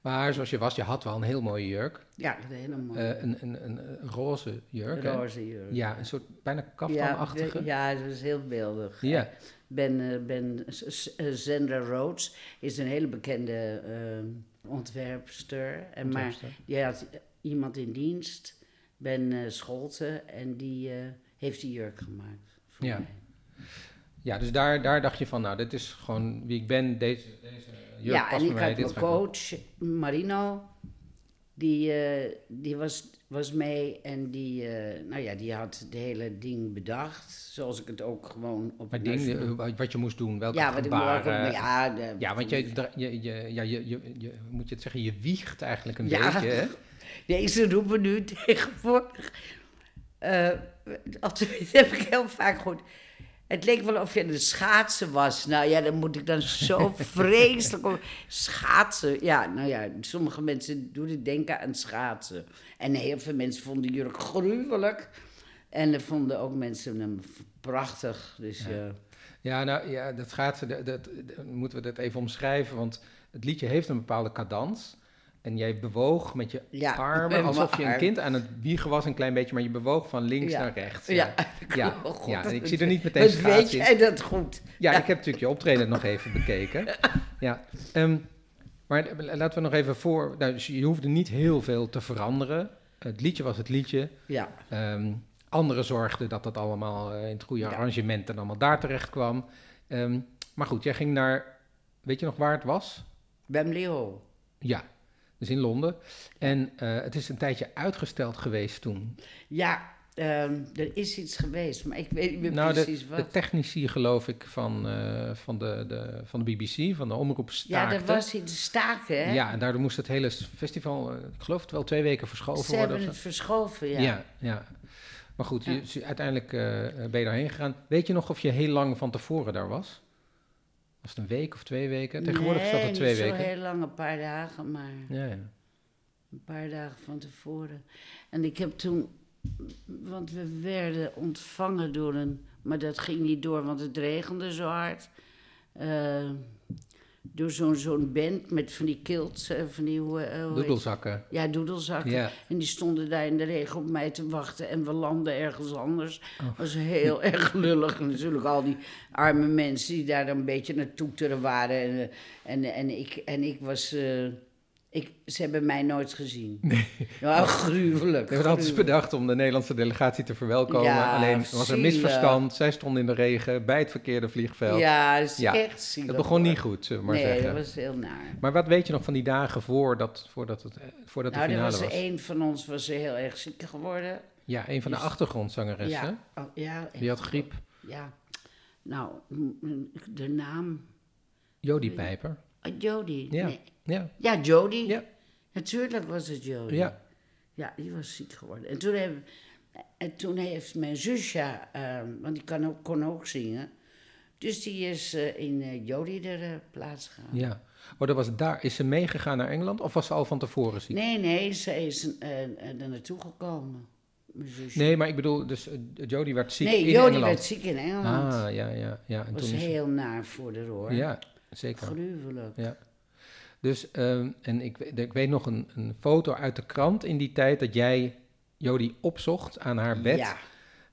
maar zoals je was, je had wel een heel mooie jurk. Ja, een hele mooie Eh, een, een, een, een roze jurk. hè? roze jurk. Ja, een soort bijna kaftanachtige. Ja, ja, dat is heel beeldig. Ja. Ben, eh, ben Zendra Rhodes is een hele bekende eh, ontwerpster. En maar Ontwerpster. die had iemand in dienst, Ben eh, Scholten, en die eh, heeft die jurk gemaakt. Voor Ja. mij. Ja, dus daar, daar dacht je van, nou, dit is gewoon wie ik ben. Deze, deze jurk ja, past en ik mij. had mijn coach, Marino, die, eh, die was, was mee en die, nou ja, die had het hele ding bedacht. Zoals ik het ook gewoon op het ding, wat je moest doen, welke Ja, wat gebaren. Ja, Ja, want je, je, je, ja, je, je, je, moet je het zeggen, je wiegt eigenlijk een Ja. beetje, hè? Nee, ze roepen nu tegenwoordig. eh dat heb ik heel vaak gehoord. Het leek wel of je aan het schaatsen was. Nou ja, dan moet ik dan zo vreselijk schaatsen. Ja, nou ja, sommige mensen doen het denken aan schaatsen. En heel veel mensen vonden Jurk gruwelijk. En er vonden ook mensen hem prachtig. Dus ja. Ja, nou ja, dat gaat, dat, dat, dat- moeten we dat even omschrijven, want het liedje heeft een bepaalde cadans. En jij bewoog met je Ja, armen alsof je een kind aan het wiegen was, een klein beetje, maar je bewoog van links Ja. naar rechts. Ja, ja, Oh, God, ja. En ik zie er niet meteen Wat weet jij dat goed? Ja, ik heb natuurlijk je optreden nog even bekeken. Ja, ehm, maar laten we nog even voor. Nou, dus je hoefde niet heel veel te veranderen. Het liedje was het liedje. Ja, Ehm anderen zorgden dat dat allemaal eh, in het goede arrangement en allemaal daar terecht kwam. Ehm, maar goed, jij ging naar. Weet je nog waar het was? Wembley Hall. Ja, dus in Londen. En eh, het is een tijdje uitgesteld geweest toen. Ja, ehm, er is iets geweest, maar ik weet niet meer nou, de, precies wat. de technici, geloof ik, van, eh, van, de, de, van de BBC, van de omroep ja, er was iets staken, hè? Ja, en daardoor moest het hele festival, eh, ik geloof het wel twee weken verschoven Ze worden. hebben of het verschoven, ja. ja. ja, Maar goed, Ja. je, uiteindelijk ben je daarheen gegaan. Weet je nog of je heel lang van tevoren daar was? Was het een week of twee weken? Tegenwoordig is dat nee, het twee weken. zo heel lang, een paar dagen, maar Ja, ja. een paar dagen van tevoren. En ik heb toen, want we werden ontvangen door een, maar dat ging niet door, want het regende zo hard. Eh, door zo'n zo'n band met van die kilts, eh, van die... hoe- eh, Doedelzakken. Ja, doedelzakken. En die stonden daar in de regen op mij te wachten en we landden ergens anders. Oh. was heel erg lullig. En natuurlijk al die arme mensen die daar dan een beetje naar toeteren waren. En, eh, en, en, ik, en ik was... ik, ze hebben mij nooit gezien. Nee. Ja, gruwelijk. Altijd gruwelijk. bedacht om de Nederlandse delegatie te verwelkomen. Ja, Alleen was er een misverstand. Zij stonden in de regen bij het verkeerde vliegveld. Ja, dat is Ja, echt zielig. dat begon hoor. niet goed, zullen we maar nee, zeggen. dat was heel naar. Maar wat weet je nog van die dagen voordat, voordat, het, eh, voordat nou, de er finale was er een van ons was heel erg ziek geworden. Ja, een van de Dus- achtergrondzangeressen. ja, oh, ja, Die had griep. Ja, nou, de naam. Jodie Pijper. Ah, Jodie. Ja. Nee. Ja, Ja, Jodie. Ja. Natuurlijk was het Jodie. ja. Ja, die was ziek geworden. En toen, heb, en toen heeft mijn zusje, ehm, want die kan ook, kon ook zingen. Dus die is eh, in eh, Jodie er eh, plaats gegaan. ja. Oh, dat was daar. Is ze meegegaan naar Engeland of was ze al van tevoren ziek? Nee, nee, ze is er naartoe gekomen. Nee, maar ik bedoel, dus Jodie werd ziek nee, in Jodie Engeland. werd ziek in Engeland. Ah, ja, ja, ja. En was toen is heel naar voor de hoor. Ja, zeker. Gruwelijk. Ja. Dus, ehm, en ik, weet- ik weet nog een, een foto uit de krant in die tijd dat jij Jodie opzocht aan haar bed. Ja.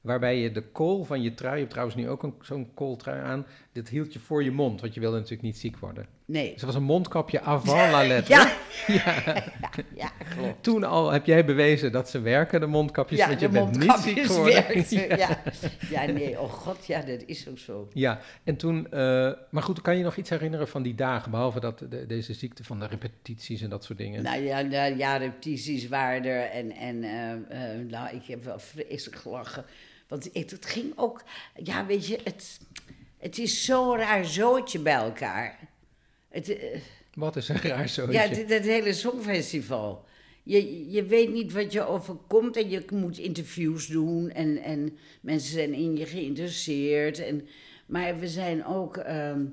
Waarbij je de kool van je trui, je hebt trouwens nu ook een- zo'n kooltrui aan, dit hield je voor je mond, want je wilde natuurlijk niet ziek worden. Nee. Het was een mondkapje avant la lettre. Ja. ja. Ja, klopt. Toen al heb jij bewezen dat ze werken, de mondkapjes, want je bent niet ziek mondkapjes geworden. werkten, Ja. ja, nee, oh god, ja, dat is ook zo. Ja, en toen, eh, maar goed, kan je nog iets herinneren van die dagen, behalve dat, de- deze ziekte van de repetities en dat soort dingen? Nou ja, nou, ja repetities waren er en, en eh, nou, ik heb wel vreselijk gelachen. Want het, het ging ook, ja, weet je, het, Het is zo'n raar zootje bij elkaar. Het, eh, Wat is een raar zootje? ja, dat hele songfestival. Je, je weet niet wat je overkomt en je moet interviews doen en, en mensen zijn in je geïnteresseerd. En, maar we zijn ook, ehm,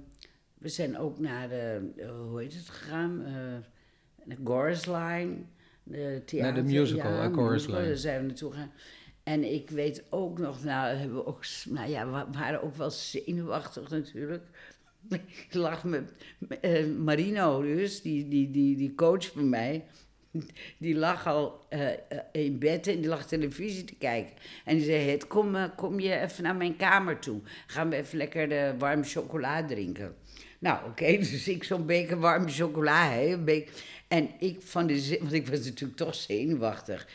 we zijn ook naar de, eh, hoe heet het gegaan? Eh de Chorus Line. De theater, Naar de musical, ja, Chorus Line. Daar zijn we naartoe gegaan. En ik weet ook nog, nou, hebben we ook, nou ja, we waren ook wel zenuwachtig natuurlijk. Ik lag met eh, Marino dus, die, die, die, die coach van mij. Die lag al eh, eh, in bed en die lag televisie te kijken. En die zei, het, kom, kom je even naar mijn kamer toe. Gaan we even lekker de warme chocola drinken. Nou, oké, dus ik zo'n beker warme chocola, hè, een beker. En ik van de zin, want ik was natuurlijk toch zenuwachtig.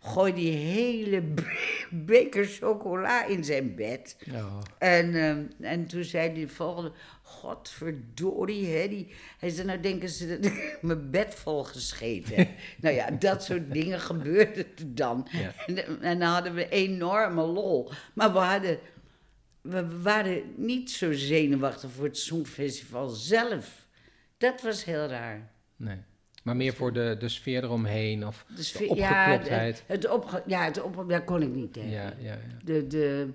Gooi die hele be- beker chocola in zijn bed. Oh. En, ehm, en toen zei hij de volgende, godverdorie, hè, die, hij zei, nou denken ze dat ik mijn bed vol gescheten heb. nou ja, dat soort dingen gebeurden er dan. Ja. En, en dan hadden we enorme lol. Maar we hadden, we waren niet zo zenuwachtig voor het Songfestival zelf. Dat was heel raar. Nee. Maar meer voor de, de sfeer eromheen of de vi- opgekloптheid. Ja, het opge, ja, het op, daar kon ik niet tegen. Ja, ja, ja. De, de,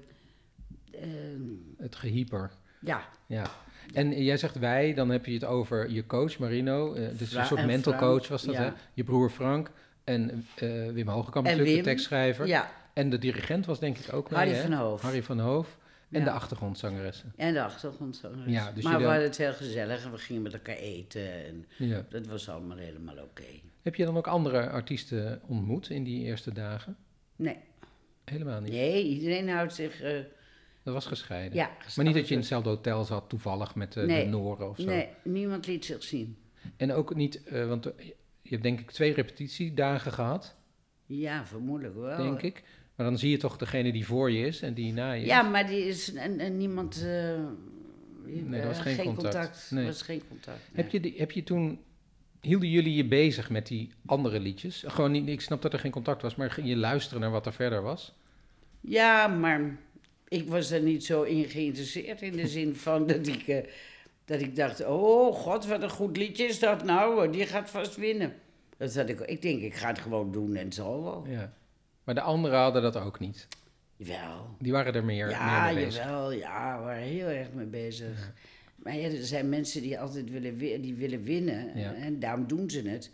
ehm, Het gehyper. ja, Ja. En jij zegt wij, dan heb je het over je coach Marino. dus Fra- een soort en mental Frank, coach was dat, ja. hè? Je broer Frank en eh, Wim Hogekamp natuurlijk, de tekstschrijver. ja. En de dirigent was denk ik ook mee, Harry hè? van Hoof. Harry van Hoof. En Ja. de achtergrondzangeressen. En de achtergrondzangers. Ja, dus maar we hadden het heel gezellig en we gingen met elkaar eten. En Ja. dat was allemaal helemaal oké. Heb je dan ook andere artiesten ontmoet in die eerste dagen? Nee. Helemaal niet. nee, iedereen houdt zich... eh, Dat was gescheiden. ja, Maar niet dat je in hetzelfde hotel zat, toevallig met eh, Nee. de Noren of zo. Nee, niemand liet zich zien. En ook niet, eh, want je hebt denk ik twee repetitiedagen gehad, Ja, vermoedelijk wel. denk ik. Maar dan zie je toch degene die voor je is en die na je Ja, is. maar die is... En, en niemand... eh, Nee, er was geen contact. contact. Nee. Er was geen contact. Heb, je die, heb je toen, hielden jullie je bezig met die andere liedjes? Gewoon, niet, ik snap dat er geen contact was, maar ging je luisteren naar wat er verder was? Ja, maar ik was er niet zo in geïnteresseerd in de zin van dat ik, eh, dat ik dacht, oh god, wat een goed liedje is dat nou, die gaat vast winnen. Dat had ik, ik denk, ik ga het gewoon doen en het zal wel. Ja. Maar de anderen hadden dat ook niet. Jawel. Die waren er meer, Ja, meer mee bezig. jawel, ja, we waren heel erg mee bezig. Maar ja, er zijn mensen die altijd willen, wi- die willen winnen Ja. en daarom doen ze het.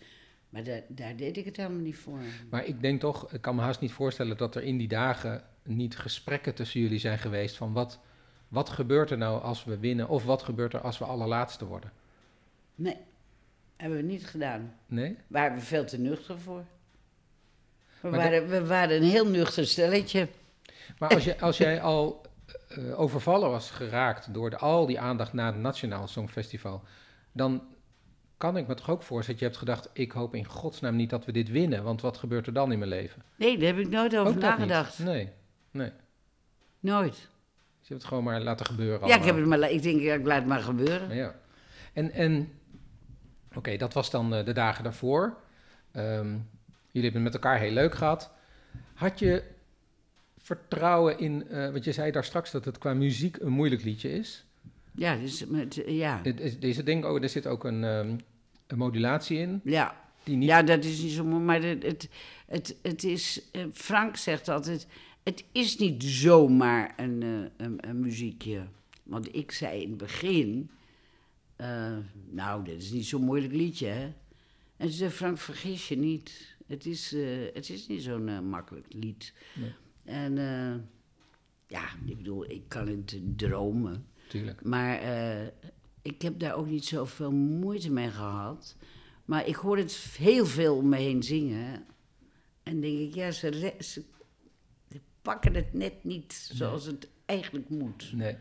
Maar daar, daar deed ik het helemaal niet voor. Maar ik denk toch, ik kan me haast niet voorstellen dat er in die dagen niet gesprekken tussen jullie zijn geweest van wat, wat gebeurt er nou als we winnen of wat gebeurt er als we allerlaatste worden. Nee, hebben we niet gedaan. Nee? waren we veel te nuchter voor. We, Maar waren, we waren een heel nuchter stelletje. Maar als, je, als jij al eh, overvallen was geraakt door de, al die aandacht na het Nationaal Songfestival, dan kan ik me toch ook voorstellen dat je hebt gedacht, ik hoop in godsnaam niet dat we dit winnen, want wat gebeurt er dan in mijn leven? Nee, daar heb ik nooit over Ook nagedacht. Nee, nee. Nooit. Dus je hebt het gewoon maar laten gebeuren Ja, ik, heb allemaal. het maar, ik denk, ik laat het maar gebeuren. Ja. En, en oké, dat was dan eh, de dagen daarvoor. Ehm, jullie hebben het met elkaar heel leuk gehad. Had je vertrouwen in, eh want je zei daar straks dat het qua muziek een moeilijk liedje is. Ja, dus, met, ja. Deze ding, oh, er zit ook een, ehm, een modulatie in. Ja. Die niet, ja, dat is niet zo mooi. Maar het, het, het, het is... eh, Frank zegt altijd... Het is niet zomaar een, eh, een, een muziekje. Want ik zei in het begin... eh, nou, dit is niet zo'n moeilijk liedje, hè? En toen zei Frank, vergis je niet. Het is, eh, het is niet zo'n makkelijk lied. Nee. En ja, ik bedoel, ik kan het dromen. Tuurlijk. Maar ik heb daar ook niet zoveel moeite mee gehad. Maar ik hoor het heel veel om me heen zingen. En denk ik, ja, ze, ze ze pakken het net niet zoals het eigenlijk moet. Nee.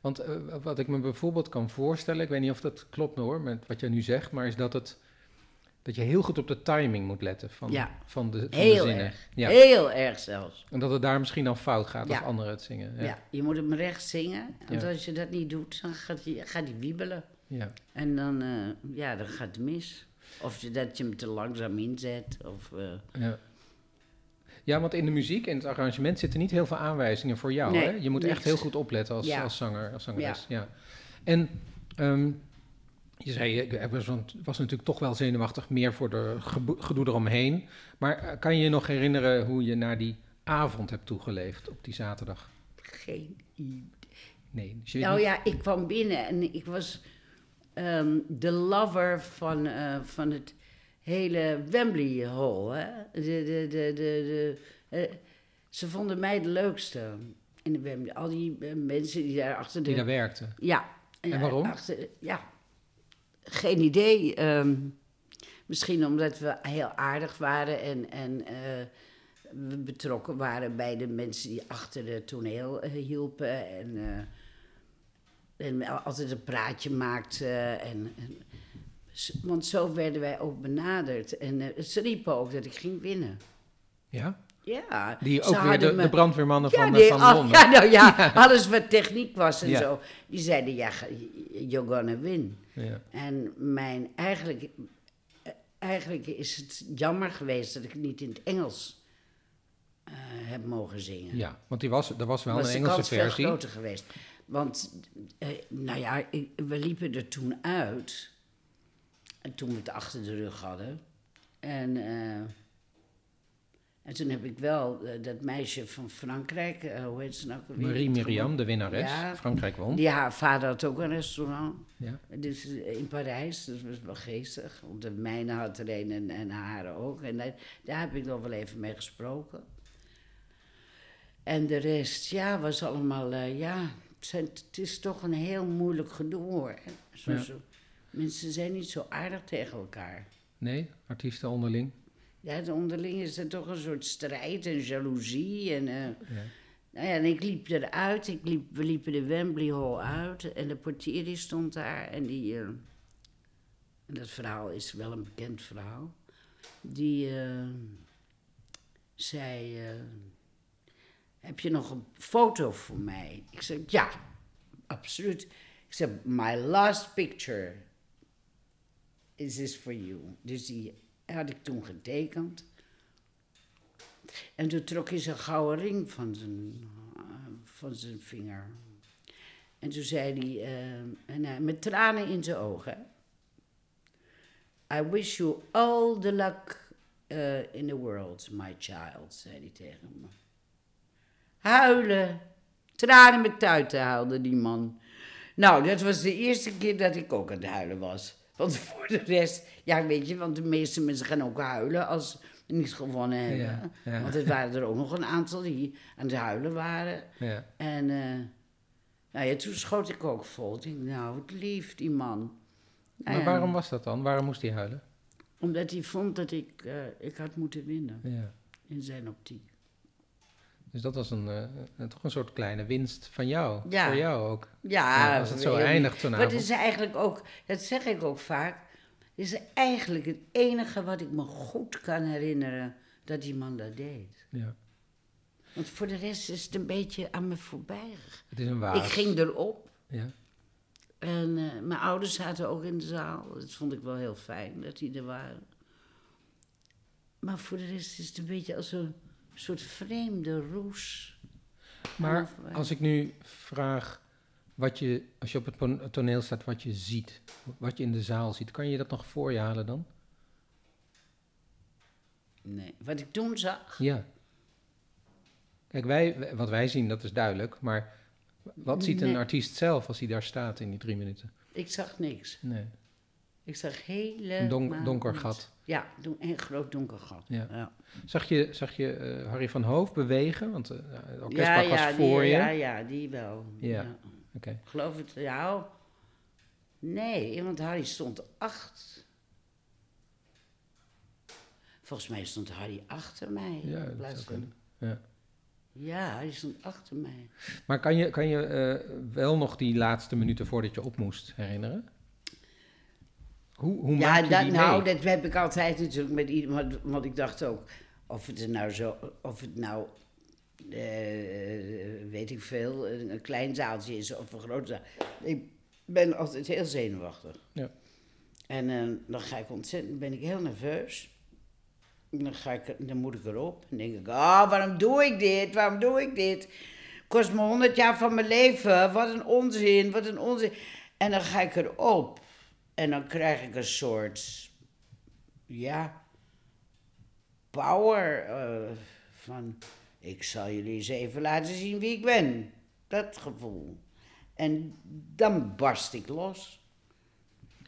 Want eh, wat ik me bijvoorbeeld kan voorstellen, ik weet niet of dat klopt hoor, met wat jij nu zegt, maar is dat het dat je heel goed op de timing moet letten van, Ja. van, de, van de Heel zinnen. erg. Ja. Heel erg zelfs. En dat het daar misschien dan fout gaat als Ja. anderen het zingen. Ja. Ja. je moet hem recht zingen. Want als je dat niet doet, dan gaat hij, gaat hij wiebelen. Ja. En dan, eh, ja, dan gaat het mis. Of je, dat je hem te langzaam inzet. Of, eh, Ja. Ja, want in de muziek en het arrangement zitten niet heel veel aanwijzingen voor jou. Nee, hè? Je moet echt heel goed opletten als, Ja. als zanger, als zangeres. Ja. En ehm, je zei, je was, was natuurlijk toch wel zenuwachtig, meer voor de gedoe eromheen. Maar eh, kan je je nog herinneren hoe je naar die avond hebt toegeleefd op die zaterdag? Geen idee. Nee, dus Nou niet- ja, ik kwam binnen en ik was ehm, de lover van, eh, van het hele Wembley Hall. Hè? De, de, de, de, de, eh, ze vonden mij de leukste in de Wembley. Al die eh, mensen die daar achter de... die daar werkte. Ja. En ja, waarom? Achter, ja, geen idee. ehm, misschien omdat we heel aardig waren en, en eh, we betrokken waren bij de mensen die achter het toneel eh, hielpen. En, eh, en al- altijd een praatje maakten. En, want zo werden wij ook benaderd. En eh, ze riepen ook dat ik ging winnen. Ja? Ja, Die ook weer de, me- de brandweermannen ja, van, die, van oh, Londen. ja, nou ja, alles wat techniek was en Ja. zo. Die zeiden, ja, you're gonna win. Ja. En mijn, eigenlijk, eh, eigenlijk is het jammer geweest dat ik niet in het Engels eh, heb mogen zingen. Ja, want die was, er was wel was een Engelse kans veel versie. groter geweest. Want, eh, nou ja, ik- we liepen er toen uit. En toen we het achter de rug hadden. En, eh, en toen heb ik wel eh, dat meisje van Frankrijk, eh, hoe heet ze nou? Marie Miriam, de winnares. Ja. Frankrijk won. Die haar vader had ook een restaurant. Ja. Dus in Parijs, dus dat was wel geestig. Want de mijne had er een en, en haar ook. En daar, daar heb ik nog wel even mee gesproken. En de rest, ja, was allemaal, ja, het, zijn, het is toch een heel moeilijk gedoe hoor. Zo, Ja. zo. Mensen zijn niet zo aardig tegen elkaar. Nee, artiesten onderling. Ja, de onderling is er toch een soort strijd en jaloezie. En, eh, Ja. nou ja, en ik liep eruit. Ik liep, we liepen de Wembley Hall uit. En de portier die stond daar. En die... eh, en dat verhaal is wel een bekend verhaal. Die eh, zei... heb je nog een foto voor mij? Ik zei, ja, absoluut. Ik zei, my last picture is this for you. Dus die had ik toen getekend. En toen trok hij zijn gouden ring van zijn, eh, van zijn vinger. En toen zei hij, eh, en hij, met tranen in zijn ogen... I wish you all the luck eh, in the world, my child, zei hij tegen me. Huilen, tranen met tuiten huilde die man. Nou, dat was de eerste keer dat ik ook aan het huilen was. Want voor de rest, ja, weet je, want de meeste mensen gaan ook huilen als ze niet gewonnen hebben. Ja, ja. Want er waren er ook nog een aantal die aan het huilen waren. Ja. En eh, nou ja, toen schoot ik ook vol. Ik denk, nou, wat lief, die man. Nou Maar waarom was dat dan? Waarom moest hij huilen? Omdat hij vond dat ik, eh, ik had moeten winnen, Ja. in zijn optiek. Dus dat was een, eh, een- toch een soort kleine winst van jou. Ja. Voor jou ook. Ja, Ja, als het zo eindigt vanavond. Maar het is eigenlijk ook, dat zeg ik ook vaak, is eigenlijk het enige wat ik me goed kan herinneren dat die man dat deed. Ja. Want voor de rest is het een beetje aan me voorbij. Het is een waas. Ik ging erop Ja. en eh, mijn ouders zaten ook in de zaal. Dat vond ik wel heel fijn dat die er waren. Maar voor de rest is het een beetje als een soort vreemde roes. Maar Of, eh, als ik nu vraag wat je, als je op het toneel staat, wat je ziet, wat je in de zaal ziet, kan je dat nog voor je halen dan? Nee, wat ik toen zag. Ja. Kijk, wij, wat wij zien, dat is duidelijk, maar wat ziet een artiest zelf als hij daar staat in die drie minuten? Ik zag niks. Nee. Ik zag Een donk- donker gat. Ja, don- een groot donker gat. Ja. ja. Zag je, zag je eh, Harry van Hoof bewegen? Want eh, het Ja, orkestbak was ja, voor die, je. ja, ja, die wel. Ja. Oké. Geloof het, ja. Nee, want Harry stond acht. Volgens mij stond Harry achter mij. Ja, dat van- kunnen. Ja. Ja, hij stond achter mij. Maar kan je, kan je eh, wel nog die laatste minuten voordat je op moest herinneren? Hoe, hoe ja, maak je dat, die nou, mee? dat heb ik altijd natuurlijk met iedereen. Want, ik dacht ook, of het er nou zo, of het nou, eh, weet ik veel, een, een klein zaaltje is of een groot zaal. Ik ben altijd heel zenuwachtig. Ja. En eh, dan ga ik ontzettend, ben ik heel nerveus. Dan, ga ik, dan moet ik erop. En denk ik, ah, waarom doe ik dit? Waarom doe ik dit? Kost me honderd jaar van mijn leven. Wat een onzin, wat een onzin. En dan ga ik erop. En dan krijg ik een soort, ja, power eh, van, ik zal jullie eens even laten zien wie ik ben. Dat gevoel. En dan barst ik los.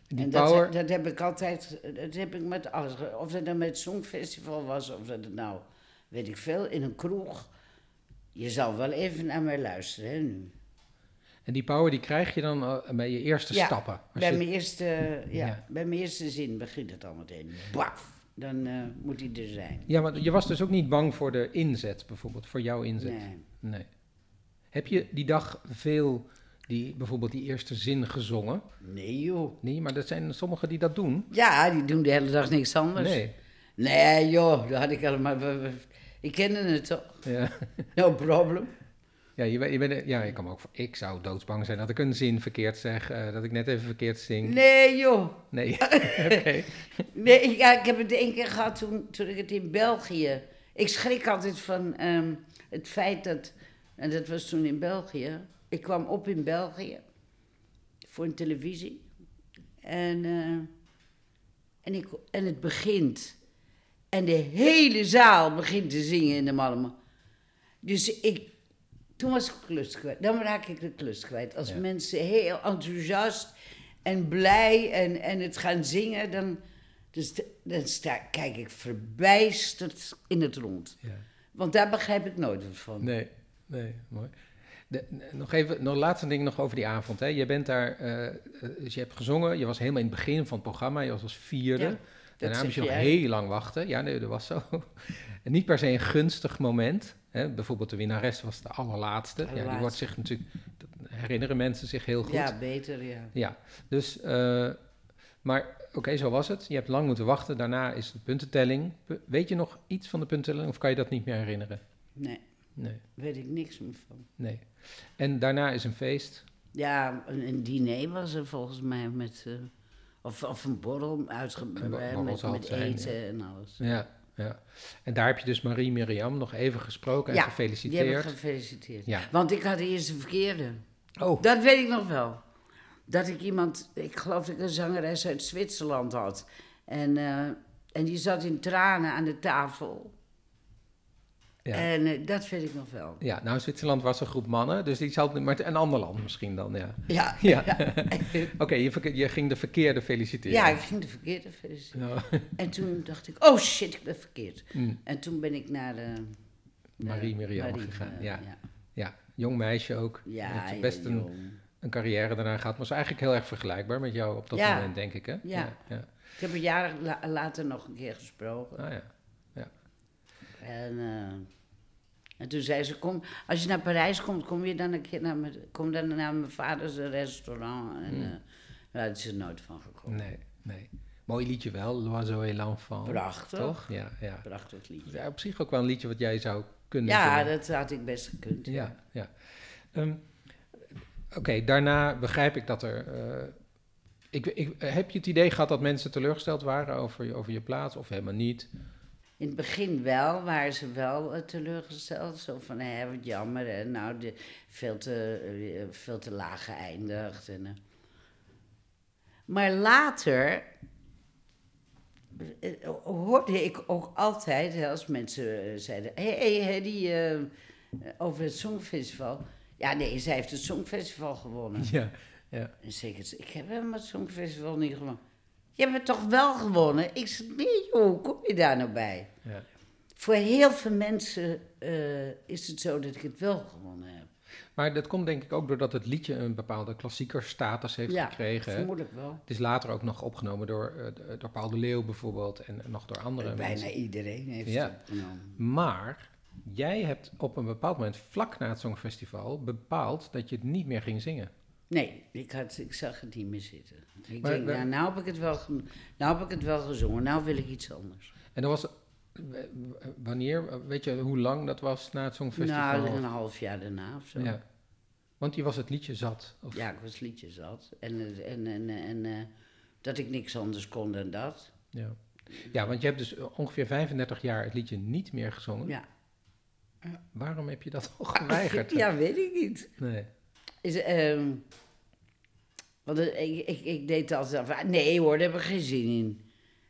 Die en power, dat, dat heb ik altijd, dat heb ik met alles. Of dat nou met het Songfestival was, of dat het nou, weet ik veel, in een kroeg. Je zal wel even naar mij luisteren, hè, nu. En die power die krijg je dan eh, bij je eerste Ja, stappen. Bij je- mijn, eerste, ja, Ja. bij mijn eerste zin begint het al meteen. Baf! Dan eh, moet hij er zijn. Ja, maar je was dus ook niet bang voor de inzet, bijvoorbeeld, voor jouw inzet. Nee. Nee. Heb je die dag veel, die, bijvoorbeeld die eerste zin gezongen? nee, joh. Nee, maar er zijn sommigen die dat doen. Ja, die doen de hele dag niks anders. Nee. Nee, joh, dat had ik allemaal. Ik kende het toch? Ja, No problem. Ja, je, bent- je bent, ja ik, kan me ook, ik zou doodsbang zijn dat ik een zin verkeerd zeg, eh, dat ik net even verkeerd zing. Nee, joh. Nee, oké. Nee, ja, ik heb het één keer gehad toen, toen ik het in België. Ik schrik altijd van ehm, het feit dat. En dat was toen in België. Ik kwam op in België voor een televisie. En, eh, en, ik, en het begint. En de hele zaal begint te zingen in de Malmen. Dus ik. Toen was ik de klus kwijt. Dan raak ik de klus kwijt. Als Ja. mensen heel enthousiast en blij en, en het gaan zingen, dan, dus dan sta, kijk ik verbijsterd in het rond. Ja. Want daar begrijp ik nooit wat van. Nee, nee, mooi. De, nog even, nog laatste ding nog over die avond. Hè. Je bent daar, eh, eh, dus je hebt gezongen, je was helemaal in het begin van het programma, je was als vierde. Ja, Daarna moest je nog heel lang wachten. Ja, nee, dat was zo. En niet per se een gunstig moment. Hè. Bijvoorbeeld de winnares was de allerlaatste. Ja, die wordt zich natuurlijk, dat herinneren mensen zich heel goed. Ja, beter, ja. Ja, dus, eh, maar oké, zo was het. Je hebt lang moeten wachten. Daarna is de puntentelling. Weet je nog iets van de puntentelling of kan je dat niet meer herinneren? Nee, Nee, weet ik niks meer van. nee. En daarna is een feest. Ja, een, een diner was er volgens mij met. eh, of, of een borrel uitge, Een bo- borrel met, met zijn, eten en alles. Ja, ja. En daar heb je dus Marie Miriam nog even gesproken en Ja, Die gefeliciteerd. ik gefeliciteerd. Ja. Want ik had eerst de verkeerde. Oh, Dat weet ik nog wel. Dat ik iemand, ik geloof dat ik een zangeres uit Zwitserland had. En, eh, en die zat in tranen aan de tafel. Ja. En eh, dat weet ik nog wel. ja, nou Zwitserland was een groep mannen, dus die zal maar een ander land misschien dan, ja. Ja, Ja. Oké, je, je ging de verkeerde feliciteren. ja ik ging de verkeerde feliciteren. Nou, En toen dacht ik, oh shit, ik ben verkeerd. mm, En toen ben ik naar de... Marie Miriam gegaan, eh, ja. ja. ja. Jong meisje ook. Ja, Heeft best een, een carrière daarna gehad. Maar is eigenlijk heel erg vergelijkbaar met jou op dat Ja. moment, denk ik, hè? Ja. ja. Ik heb jaren la- later nog een keer gesproken. Ah, ja. En, eh, en toen zei ze, kom, als je naar Parijs komt, kom je dan een keer naar mijn, kom dan naar mijn vaders restaurant. En Hmm. eh, daar is er nooit van gekomen. Nee, nee. Mooi liedje wel, L'Oiseau et l'Enfant. Prachtig. Toch? Ja, ja. Prachtig liedje. ja. Op zich ook wel een liedje wat jij zou kunnen Ja, dat had ik best gekund. Ja, ja. Ehm, Oké, daarna begrijp ik dat er... eh, ik, ik, heb je het idee gehad dat mensen teleurgesteld waren over je, over je plaats of helemaal niet? In het begin wel, waren ze wel eh, teleurgesteld. Zo van, hé, wat jammer. hè, nou, de, veel, te, eh, veel te laag geëindigd. En, eh. Maar later hoorde ik ook altijd, hè, als mensen zeiden... Hé, hey, hey, die over het Songfestival... Ja, nee, zij heeft het Songfestival gewonnen. Ja, ja. En zeker, ik heb helemaal het Songfestival niet gewonnen. Je hebt het toch wel gewonnen? Ik zei, nee joh, hoe kom je daar nou bij? ja. Voor heel veel mensen eh, is het zo dat ik het wel gewonnen heb. Maar dat komt denk ik ook doordat het liedje een bepaalde klassiekerstatus heeft ja, gekregen. hè? vermoedelijk wel. Het is later ook nog opgenomen door, eh, door Paul de Leeuw bijvoorbeeld en nog door andere Bijna mensen. iedereen heeft Ja. het opgenomen. Maar jij hebt op een bepaald moment, vlak na het Songfestival, bepaald dat je het niet meer ging zingen. Nee, ik, had, ik zag het niet meer zitten. Ik Maar denk, nou, nou, heb ik het wel, nou heb ik het wel gezongen, nou wil ik iets anders. En dat was, eh, wanneer, weet je hoe lang dat was na het Songfestival? Nou, een half jaar daarna of zo. ja. Want je was het liedje zat. Of, Ja, ik was liedjes zat. En, eh, en, en, en, eh, dat ik niks anders kon dan dat. ja. Ja, want je hebt dus ongeveer 35 jaar het liedje niet meer gezongen. Ja. Waarom heb je dat al geweigerd? ja, weet ik niet. Nee. Is, ehm, want ik, ik, ik deed altijd van, nee hoor, daar heb ik geen zin in.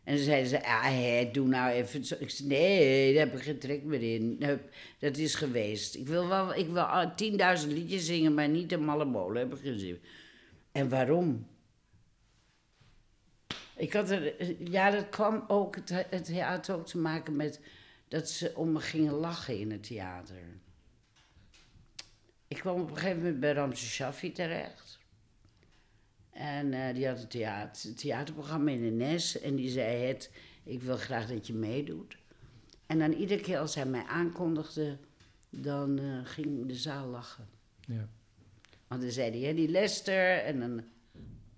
En dan zeiden ze, ah, doe nou even. Ik zei, nee, daar heb ik geen trek meer in. Dat is geweest. Ik wil wel, ik wil ah, 10.000 liedjes zingen, maar niet de malle molen, heb ik geen zin in. En waarom? Ik had ja, dat kwam ook, het, het had ook te maken met dat ze om me gingen lachen in het theater. Ik kwam op een gegeven moment bij Ramse Shaffi terecht. En eh, die had een theater, theaterprogramma in de Nes. En die zei het, ik wil graag dat je meedoet. En dan iedere keer als hij mij aankondigde, dan eh, ging de zaal lachen. Ja. Want dan zei hij, die Lester. En dan,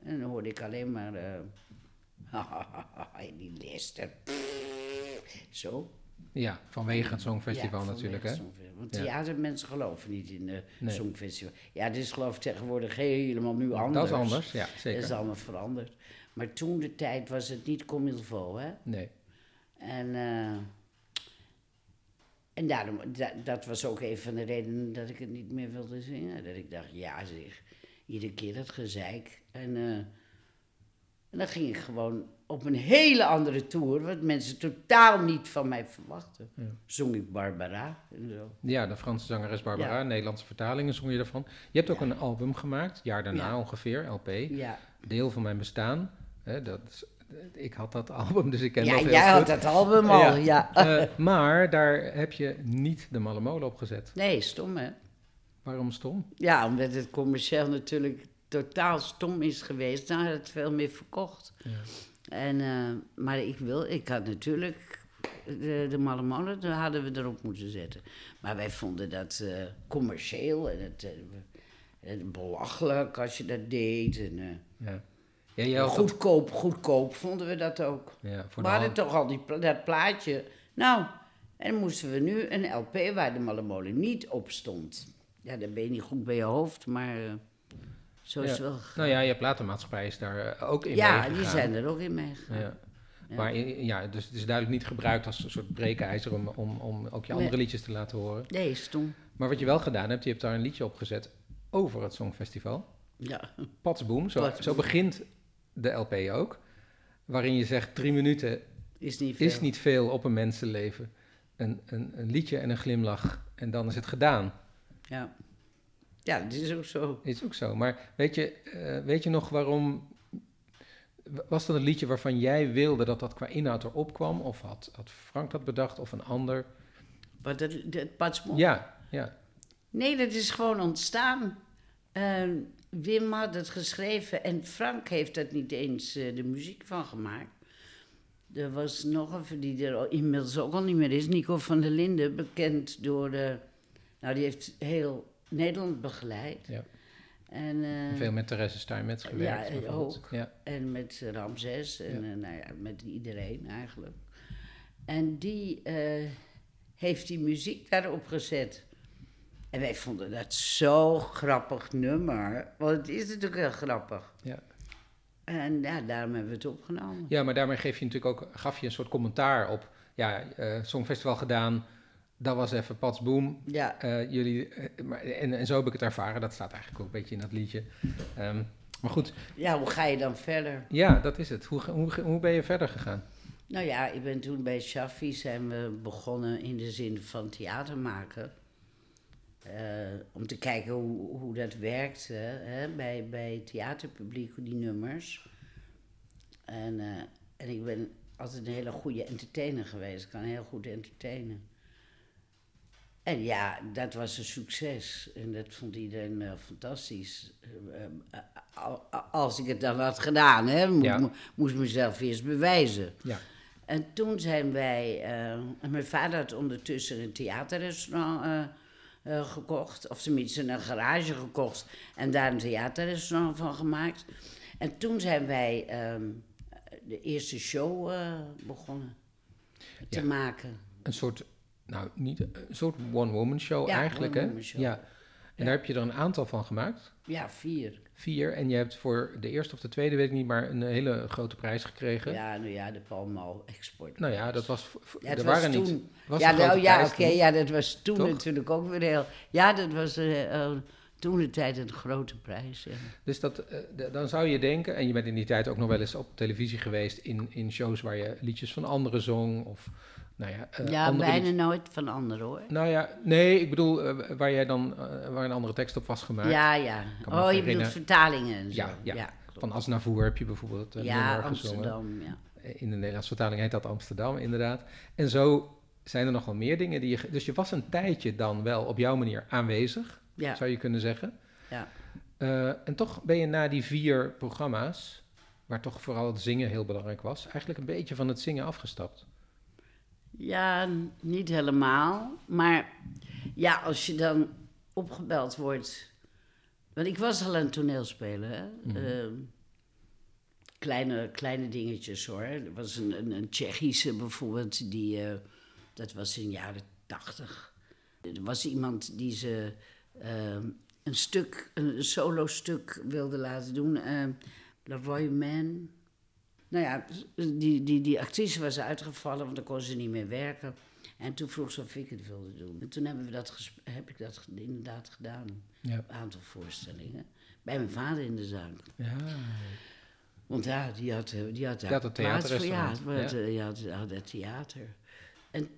en dan hoorde ik alleen maar... eh die Lester. Zo. Ja, vanwege het Songfestival Ja, natuurlijk, hè? het. Want Ja. theatermensen geloven niet in de Nee. Songfestival. Ja, dit is geloof ik tegenwoordig helemaal nu anders. Dat is anders, ja, zeker. Dat is allemaal veranderd. Maar toen de tijd was het niet faut, hè. Nee. En, eh, en daarom, da- dat was ook een van de redenen dat ik het niet meer wilde zingen. Dat ik dacht, ja zeg, iedere keer dat gezeik. En, eh, en dan ging ik gewoon op een hele andere tour, wat mensen totaal niet van mij verwachten. Ja. Zong ik Barbara en zo. Ja, de Franse zangeres Barbara, Ja. Nederlandse vertalingen zong je daarvan. Je hebt ook een album gemaakt, jaar daarna Ja. ongeveer, LP. Ja, Deel van mijn bestaan. Hè, dat, is- ik had dat album, dus ik ken ja dat heel jij had dat album al, ja. Eh, maar daar heb je niet de malle molen op gezet. Nee, stom hè. Waarom stom? Ja, omdat het commercieel natuurlijk totaal stom is geweest. Dan had het veel meer verkocht. Ja. En, eh, maar ik, wil, ik had natuurlijk de, de malle molen, daar hadden we erop moeten zetten. Maar wij vonden dat eh, commercieel en het, eh, belachelijk als je dat deed. En, Ja. Ja, goedkoop, goedkoop vonden we dat ook. ja, we de hadden hand- toch al die, dat plaatje. Nou, en dan moesten we nu een LP waar de malle molen niet op stond. Ja, dan ben je niet goed bij je hoofd, maar zo is het wel. Nou ja, je platenmaatschappij is daar ook in ja, die zijn er ook in meegegaan. Ja. Maar ja, dus het is duidelijk niet gebruikt als een soort breekijzer om, om, om ook je Nee. andere liedjes te laten horen. Nee, stom. Maar wat je wel gedaan hebt, je hebt daar een liedje op gezet over het Songfestival. Ja. Patsboom, zo, Patsboom. zo begint de LP ook. Waarin je zegt, drie minuten Is niet veel. is niet veel op een mensenleven. Een, een, een liedje en een glimlach en dan is het gedaan. Ja. Ja, dat is ook zo. Is ook zo. Maar weet je, eh, weet je nog waarom... Was dat een liedje waarvan jij wilde dat dat qua inhoud erop kwam? Of had, had Frank dat bedacht of een ander? Wat dat, dat patsmond. Ja, ja. Nee, dat is gewoon ontstaan. Eh, Wim had het geschreven en Frank heeft er niet eens eh, de muziek van gemaakt. Er was nog een die er al- inmiddels ook al niet meer is, Nico van der Linden, bekend door de. Nou, die heeft heel Nederland begeleid. Ja. En, eh, Veel met Therese Steinmetz gewerkt. Ja, ook. Ja. En met Ramses en Ja. eh, nou ja, met iedereen eigenlijk. En die eh, heeft die muziek daarop gezet. En wij vonden dat zo grappig nummer. Want het is natuurlijk heel grappig. Ja. En ja, daarom hebben we het opgenomen. ja, maar daarmee geef je natuurlijk ook, gaf je een soort commentaar op. Ja, eh Songfestival gedaan, dat was even Pats Boom. Ja, Eh, jullie, eh, maar, en, en zo heb ik het ervaren. Dat staat eigenlijk ook een beetje in dat liedje. Ehm, maar goed, ja, hoe ga je dan verder? ja, dat is het. Hoe, hoe, hoe ben je verder gegaan? Nou ja, ik ben toen bij Shaffi zijn we begonnen in de zin van theater maken. Eh, om te kijken hoe, hoe dat werkt hè, bij, bij theaterpubliek, die nummers. En, en ik ben altijd een hele goede entertainer geweest. Ik kan heel goed entertainen. En ja, dat was een succes. En dat vond iedereen eh, fantastisch. Eh, eh, al- als ik het dan had gedaan, hè. Mo- Ja. moest mezelf eerst bewijzen. Ja, En toen zijn wij... eh, en mijn vader had ondertussen een theaterrestaurant eh, eh, gekocht. Of tenminste een garage gekocht. En daar een theaterrestaurant van gemaakt. En toen zijn wij ehm, de eerste show eh, begonnen te Ja. maken. een soort, nou niet, een soort one-woman show Ja, eigenlijk, hè? one-woman show. Ja. En daar heb je er een aantal van gemaakt. Ja, vier. Vier. En je hebt voor de eerste of de tweede, weet ik niet, maar een hele grote prijs gekregen. Ja, nou ja, de Palmal Export. Nou ja, dat was. Ja, er was waren toen. niet. Was ja, nou ja, oké, toen. ja, dat was toen Toch? natuurlijk ook weer heel... Ja, dat was eh, eh, toen de tijd een grote prijs. Ja. Dus dat, eh, dan zou je denken, en je bent in die tijd ook nog wel eens op televisie geweest in, in shows waar je liedjes van anderen zong. Of, nou ja, eh, ja, bijna nooit van anderen hoor. Nou ja, nee, ik bedoel eh, waar jij dan, eh, waar een andere tekst op was gemaakt. Ja, ja. Oh, je herinneren. bedoelt vertalingen en zo. Ja, ja. Van Asnavoer heb je bijvoorbeeld ja, gezongen. Amsterdam, ja. In de Nederlandse vertaling heet dat Amsterdam, inderdaad. En zo zijn er nog wel meer dingen die je... Dus je was een tijdje dan wel op jouw manier aanwezig, Ja, zou je kunnen zeggen. ja. En toch ben je na die vier programma's, waar toch vooral het zingen heel belangrijk was, eigenlijk een beetje van het zingen afgestapt. Ja, niet helemaal. Maar ja, als je dan opgebeld wordt. Want ik was al een toneelspeler. Hè? Mhm. Ehm, kleine, kleine dingetjes hoor. Er was een, een, een Tsjechische bijvoorbeeld, die, eh, dat was in de jaren tachtig. Er was iemand die ze ehm, een stuk, een solo stuk wilde laten doen. ehm La Voix Man. Nou ja, die, die, die actrice was uitgevallen, want dan kon ze niet meer werken. En toen vroeg ze of ik het wilde doen. En toen hebben we dat heb ik dat inderdaad gedaan. Ja. Een aantal voorstellingen. Bij mijn vader in de zaak. Ja, Want ja, die had, eh, die had een plaats voor. Ja, het, eh, ja. had, had het theater. En,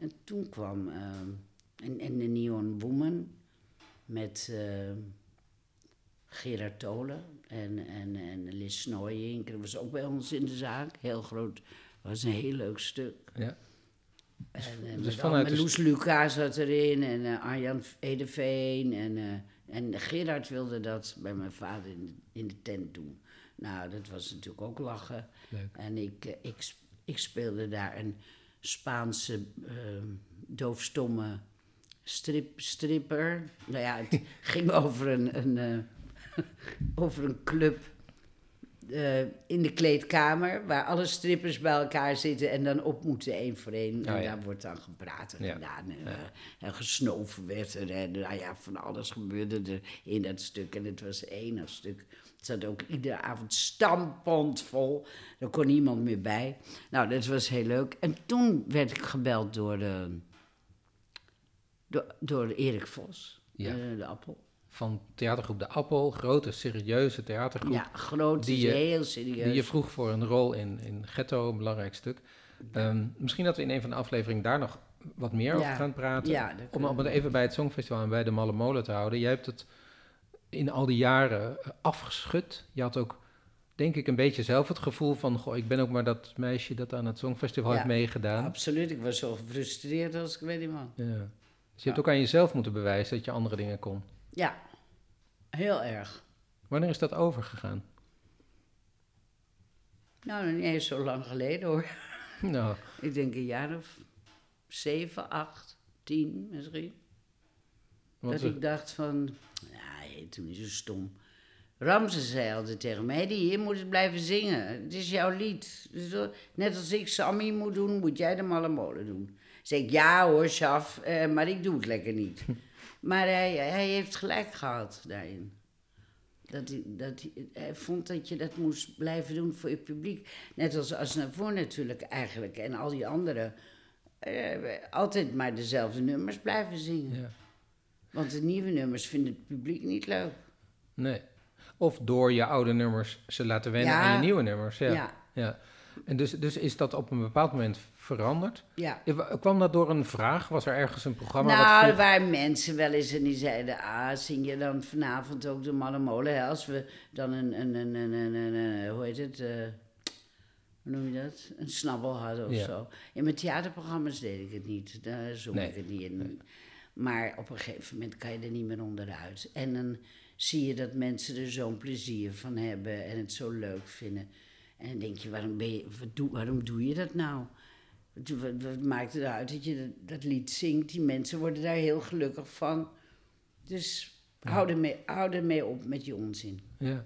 en toen kwam ehm en, en de Neon Woman met ehm, Gerard Tolen en, en, en Liz Snooyink. Dat was ook bij ons in de zaak. Heel groot. was een heel leuk stuk. ja. En, en dus vanuit met de Loes Lucas zat erin en eh, Arjan Edeveen. En, eh, en Gerard wilde dat bij mijn vader in, de- in de tent doen. Nou, dat was natuurlijk ook lachen. Leuk. En ik, eh, ik, ik speelde daar een Spaanse eh, doofstomme strip, stripper. Nou ja, het ging over een, een, over een club eh, in de kleedkamer... waar alle strippers bij elkaar zitten en dan op moeten één voor één. en Oh, ja. daar wordt dan gepraat en Ja. gedaan. En, eh, en gesnoven werd er. En nou ja, van alles gebeurde er in dat stuk. En het was enig stuk. Het zat ook iedere avond stampond vol. Er kon niemand meer bij. Nou, dat was heel leuk. En toen werd ik gebeld door, de, door, door Erik Vos, Ja. eh, de Appel. Van theatergroep De Appel, grote, serieuze theatergroep. Ja, groot, die je- heel serieus. Die je vroeg voor een rol in, in Ghetto, een belangrijk stuk. Ehm, misschien dat we in een van de afleveringen daar nog wat meer over gaan praten. Ja, om, om het even bij het Songfestival en bij de Malle Molen te houden. Jij hebt het in al die jaren eh, afgeschud. Je had ook, denk ik, een beetje zelf het gevoel van... Goh, ik ben ook maar dat meisje dat aan het Songfestival heeft meegedaan. Absoluut, ik was zo gefrustreerd als ik weet niet wat. Ja. Dus je hebt ook aan jezelf moeten bewijzen dat je andere dingen kon. Ja, heel erg. Wanneer is dat overgegaan? Nou, niet eens zo lang geleden hoor. Nou, Ik denk een jaar of zeven, acht, tien misschien. want dat we- ik dacht van, ja, je toen niet zo stom. Ramses zei altijd tegen mij, die je moet het blijven zingen. Het is jouw lied. Net als ik Sammy moet doen, moet jij de malle molen doen. Zeg ik, ja hoor, Sjaf, eh, maar ik doe het lekker niet. maar hij, hij heeft gelijk gehad daarin. Dat hij, dat hij, hij vond dat je dat moest blijven doen voor je publiek. Net als Asnavour natuurlijk eigenlijk. En al die anderen. eh, altijd maar dezelfde nummers blijven zingen. ja. Want de nieuwe nummers vindt het publiek niet leuk. Nee. Of door je oude nummers ze laten wennen Ja. aan je nieuwe nummers. Ja. Ja, ja. En dus, dus is dat op een bepaald moment veranderd? ja. Eh, wa- Kwam dat door een vraag? Was er ergens een programma Nou, vroeg- waren mensen wel eens en die zeiden... Ah, zing je dan vanavond ook de Malle Molen? Hè? Als we dan een, een, een, een, een, een, een- hoe heet het... eh, hoe noem je dat? Een snabbel hadden of Ja. zo. In mijn theaterprogramma's deed ik het niet. Daar zong Nee. ik het niet in. Maar op een gegeven moment kan je er niet meer onderuit. En dan zie je dat mensen er zo'n plezier van hebben en het zo leuk vinden. En dan denk je, waarom, ben je, doe, waarom doe je dat nou? Wat, maakt het uit dat je dat, dat lied zingt? Die mensen worden daar heel gelukkig van. Dus hou, ermee, hou ermee op met je onzin. Ja.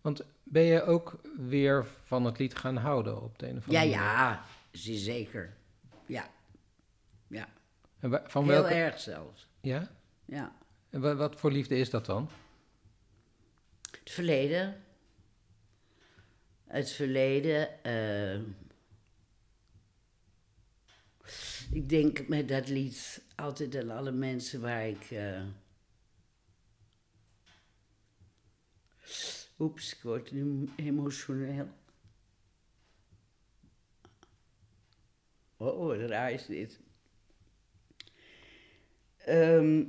Want ben je ook weer van het lied gaan houden op de een of Ja, andere manier? ja, zie zeker. Ja, ja. En van heel welke... erg zelfs. Ja? Ja. En wa- wat voor liefde is dat dan? Het verleden. Het verleden. eh, ik denk met dat lied altijd aan alle mensen waar ik. eh, Oeps, ik word nu emotioneel. Oh, wat raar is dit. Ehm,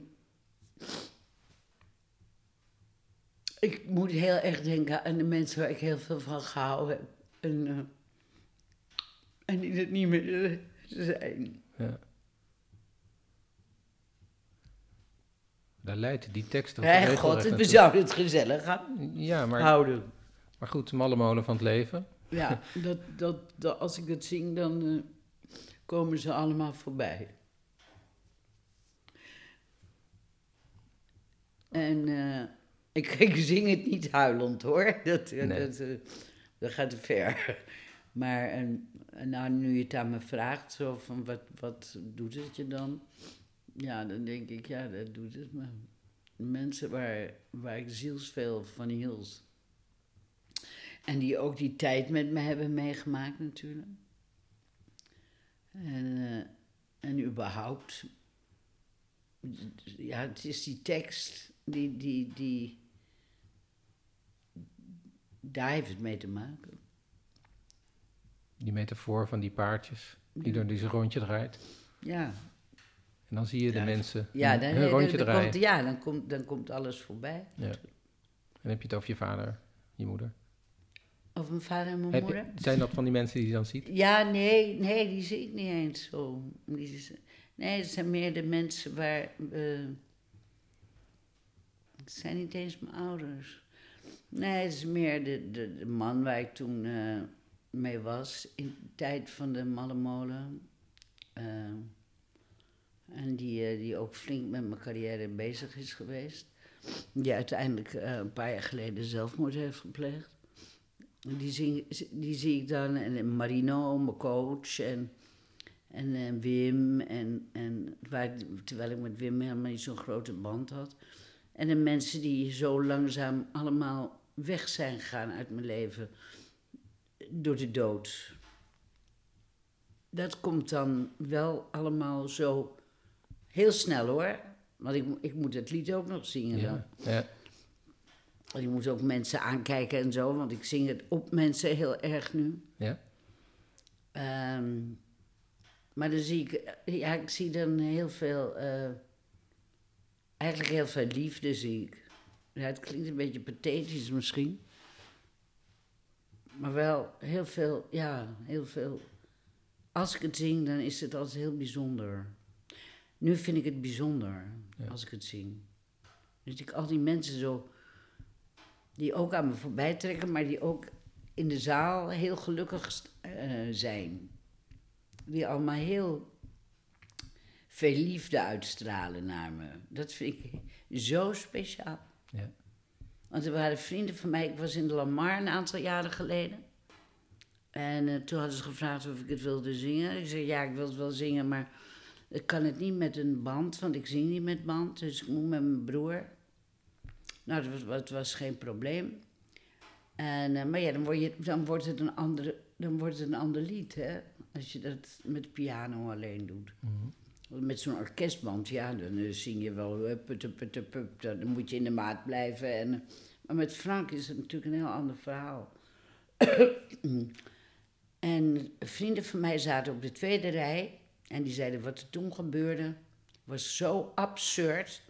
ik moet heel erg denken aan de mensen waar ik heel veel van gehouden heb. En, eh, en die het niet meer zijn. Ja. Daar leidt die tekst ook regelrecht god, we naartoe. zouden het gezellig gaan Ja, maar, houden. maar goed, malle molen van het leven. Ja, dat, dat, dat, als ik dat zing, dan eh, komen ze allemaal voorbij. En eh, ik, ik zing het niet huilend hoor, dat, eh, Nee. dat, eh, dat gaat te ver. Maar en, nou, nu je het aan me vraagt, zo van wat, wat doet het je dan? Ja, dan denk ik, ja, dat doet het me. Mensen waar, waar ik zielsveel van hield. En die ook die tijd met me hebben meegemaakt natuurlijk. En, eh, en überhaupt, ja, het is die tekst, die, die, die, daar heeft het mee te maken. Die metafoor van die paardjes, die door deze rondje draait. Ja, En dan zie je de Ja. mensen ja, hun- dan, hun dan- rondje dan draaien. komt, ja dan, komt, dan komt alles voorbij. Ja. En dan heb je het over je vader, je moeder. Of mijn vader en mijn Heb je- moeder. zijn dat van die mensen die je dan ziet? Ja, nee, nee, die zie ik niet eens zo. Die is- nee, het zijn meer de mensen waar. eh, het zijn niet eens mijn ouders. Nee, het is meer de, de, de man waar ik toen eh, mee was. In de tijd van de Malle Molen. Eh, en die, eh, die ook flink met mijn carrière bezig is geweest. Die uiteindelijk eh, een paar jaar geleden zelfmoord heeft gepleegd. Die zie, die zie ik dan. En Marino, mijn coach. En, en, Wim. En, en terwijl ik met Wim helemaal niet zo'n grote band had. En de mensen die zo langzaam allemaal weg zijn gegaan uit mijn leven. Door de dood. Dat komt dan wel allemaal zo heel snel hoor. Want ik, ik moet het lied ook nog zingen dan. Ja. ja. Ik moet ook mensen aankijken en zo, want ik zing het op mensen heel erg nu. ja. Ehm, maar dan zie ik, ja, ik zie dan heel veel, eh, eigenlijk heel veel liefde zie ik. Ja, het klinkt een beetje pathetisch misschien. Maar wel heel veel, ja, heel veel. Als ik het zing, dan is het altijd heel bijzonder. Nu vind ik het bijzonder Ja. als ik het zing. Dus ik al die mensen zo, die ook aan me voorbij trekken, maar die ook in de zaal heel gelukkig eh, zijn. Die allemaal heel veel liefde uitstralen naar me. Dat vind ik zo speciaal. Ja. Want er waren vrienden van mij, ik was in de Lamar een aantal jaren geleden. En eh, toen hadden ze gevraagd of ik het wilde zingen. Ik zei, ja, ik wil het wel zingen, maar ik kan het niet met een band, want ik zing niet met band. Dus ik moet met mijn broer. Nou, dat was, was geen probleem. En, eh, maar ja, dan, word je, dan, wordt het een andere, dan wordt het een ander lied, hè. Als je dat met piano alleen doet. Mhm. Met zo'n orkestband, ja, dan eh, zing je wel... hup, dan moet je in de maat blijven. En, eh, maar met Frank is het natuurlijk een heel ander verhaal. en vrienden van mij zaten op de tweede rij... en die zeiden wat er toen gebeurde was zo absurd.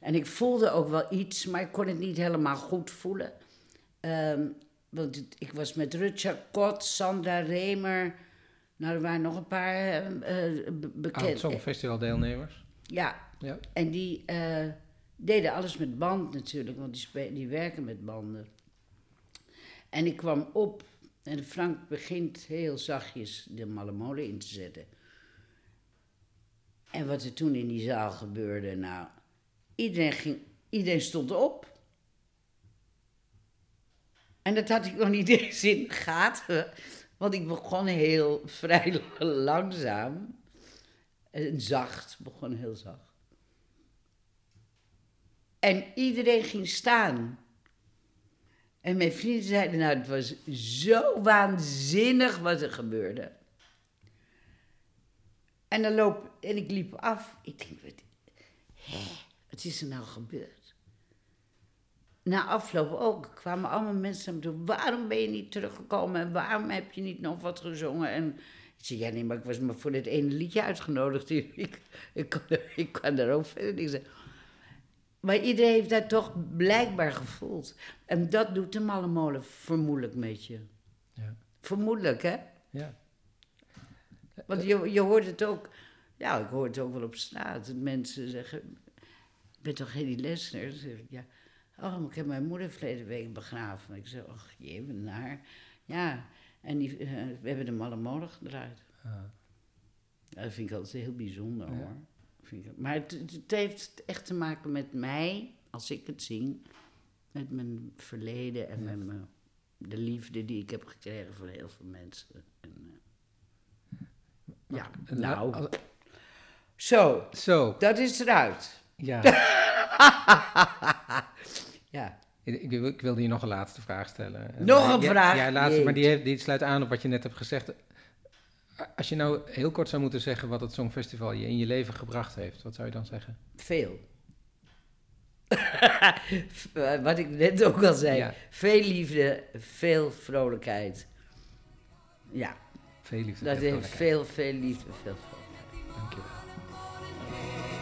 En ik voelde ook wel iets, maar ik kon het niet helemaal goed voelen. Ehm, want ik was met Rutger Kot, Sandra Remer... Nou, er waren nog een paar eh, eh, be- bekend. Oud Songfestival deelnemers. Ja, Ja. en die eh, deden alles met band natuurlijk, want die, die werken met banden. En ik kwam op en Frank begint heel zachtjes de malle molen in te zetten. En wat er toen in die zaal gebeurde, nou, iedereen, ging, iedereen stond op. En dat had ik nog niet eens in de gaten, want ik begon heel vrij langzaam. En zacht, begon heel zacht. En iedereen ging staan. En mijn vrienden zeiden, nou, het was zo waanzinnig wat er gebeurde. En, dan loop, en ik liep af. Ik denk, wat, wat is er nou gebeurd? Na afloop ook kwamen allemaal mensen naar me toe. Waarom ben je niet teruggekomen? En waarom heb je niet nog wat gezongen? En ik zei, ja nee, maar ik was maar voor dit ene liedje uitgenodigd. Ik, ik, kan, ik kan er ook verder niks zeggen. Maar iedereen heeft dat toch blijkbaar gevoeld. En dat doet de malle molen vermoedelijk met je. Ja. Vermoedelijk, hè? Ja. Want je, je hoort het ook... Ja, ik hoor het ook wel op straat. Dat mensen zeggen... Ik ben toch Hedy Lesner? Ja. Oh, ik heb mijn moeder verleden week begraven. Ik zeg, ach, je bent naar. Ja, en die, eh, we hebben de malle molen gedraaid. Ja, dat vind ik altijd heel bijzonder, hoor. Vind ik, maar het, heeft echt te maken met mij, als ik het zing. Met mijn verleden en met mijn, de liefde die ik heb gekregen voor heel veel mensen. En, eh, ja, En nou, zo, Zo, dat is eruit. ja. Ja, Ik, ik, wil- ik wilde je nog een laatste vraag stellen. En, Nog een ja, vraag? Ja, laatste, maar die, die sluit aan op wat je net hebt gezegd. Als je nou heel kort zou moeten zeggen wat het Songfestival je in je leven gebracht heeft, wat zou je dan zeggen? veel. Wat ik net ook al zei. Ja. Veel liefde, veel vrolijkheid. Ja, Veel liefde. dat veel heeft vrolijkheid. veel, veel liefde, veel vrolijkheid.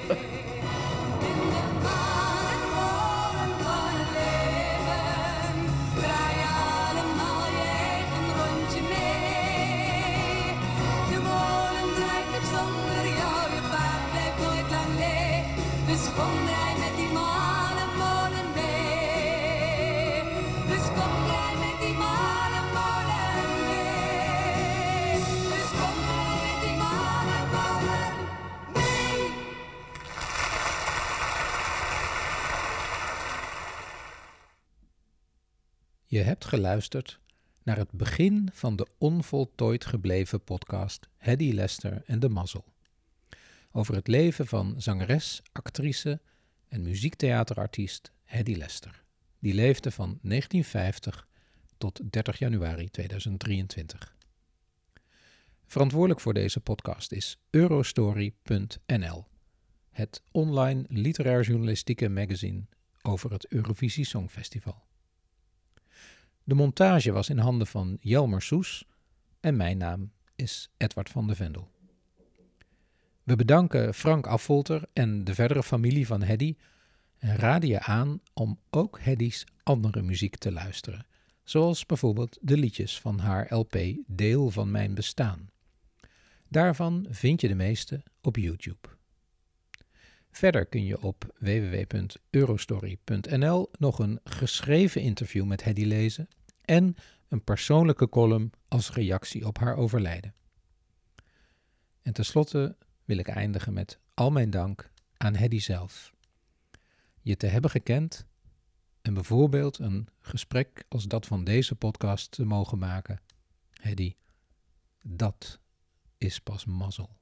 Dankjewel. Je hebt geluisterd naar het begin van de onvoltooid gebleven podcast Hedy Lester en de Mazzel. Over het leven van zangeres, actrice en muziektheaterartiest Hedy Lester. Die leefde van 1950 tot 30 januari 2023. Verantwoordelijk voor deze podcast is Eurostory.nl, het online literair journalistieke magazine over het Eurovisie Songfestival. De montage was in handen van Jelmer Soes en mijn naam is Edward van de Vendel. We bedanken Frank Affolter en de verdere familie van Heddy en raden je aan om ook Heddy's andere muziek te luisteren, zoals bijvoorbeeld de liedjes van haar LP Deel van Mijn Bestaan. Daarvan vind je de meeste op YouTube. Verder kun je op www.eurostory.nl nog een geschreven interview met Hedy lezen en een persoonlijke column als reactie op haar overlijden. En tenslotte wil ik eindigen met al mijn dank aan Hedy zelf. Je te hebben gekend en bijvoorbeeld een gesprek als dat van deze podcast te mogen maken. Hedy, dat is pas mazzel.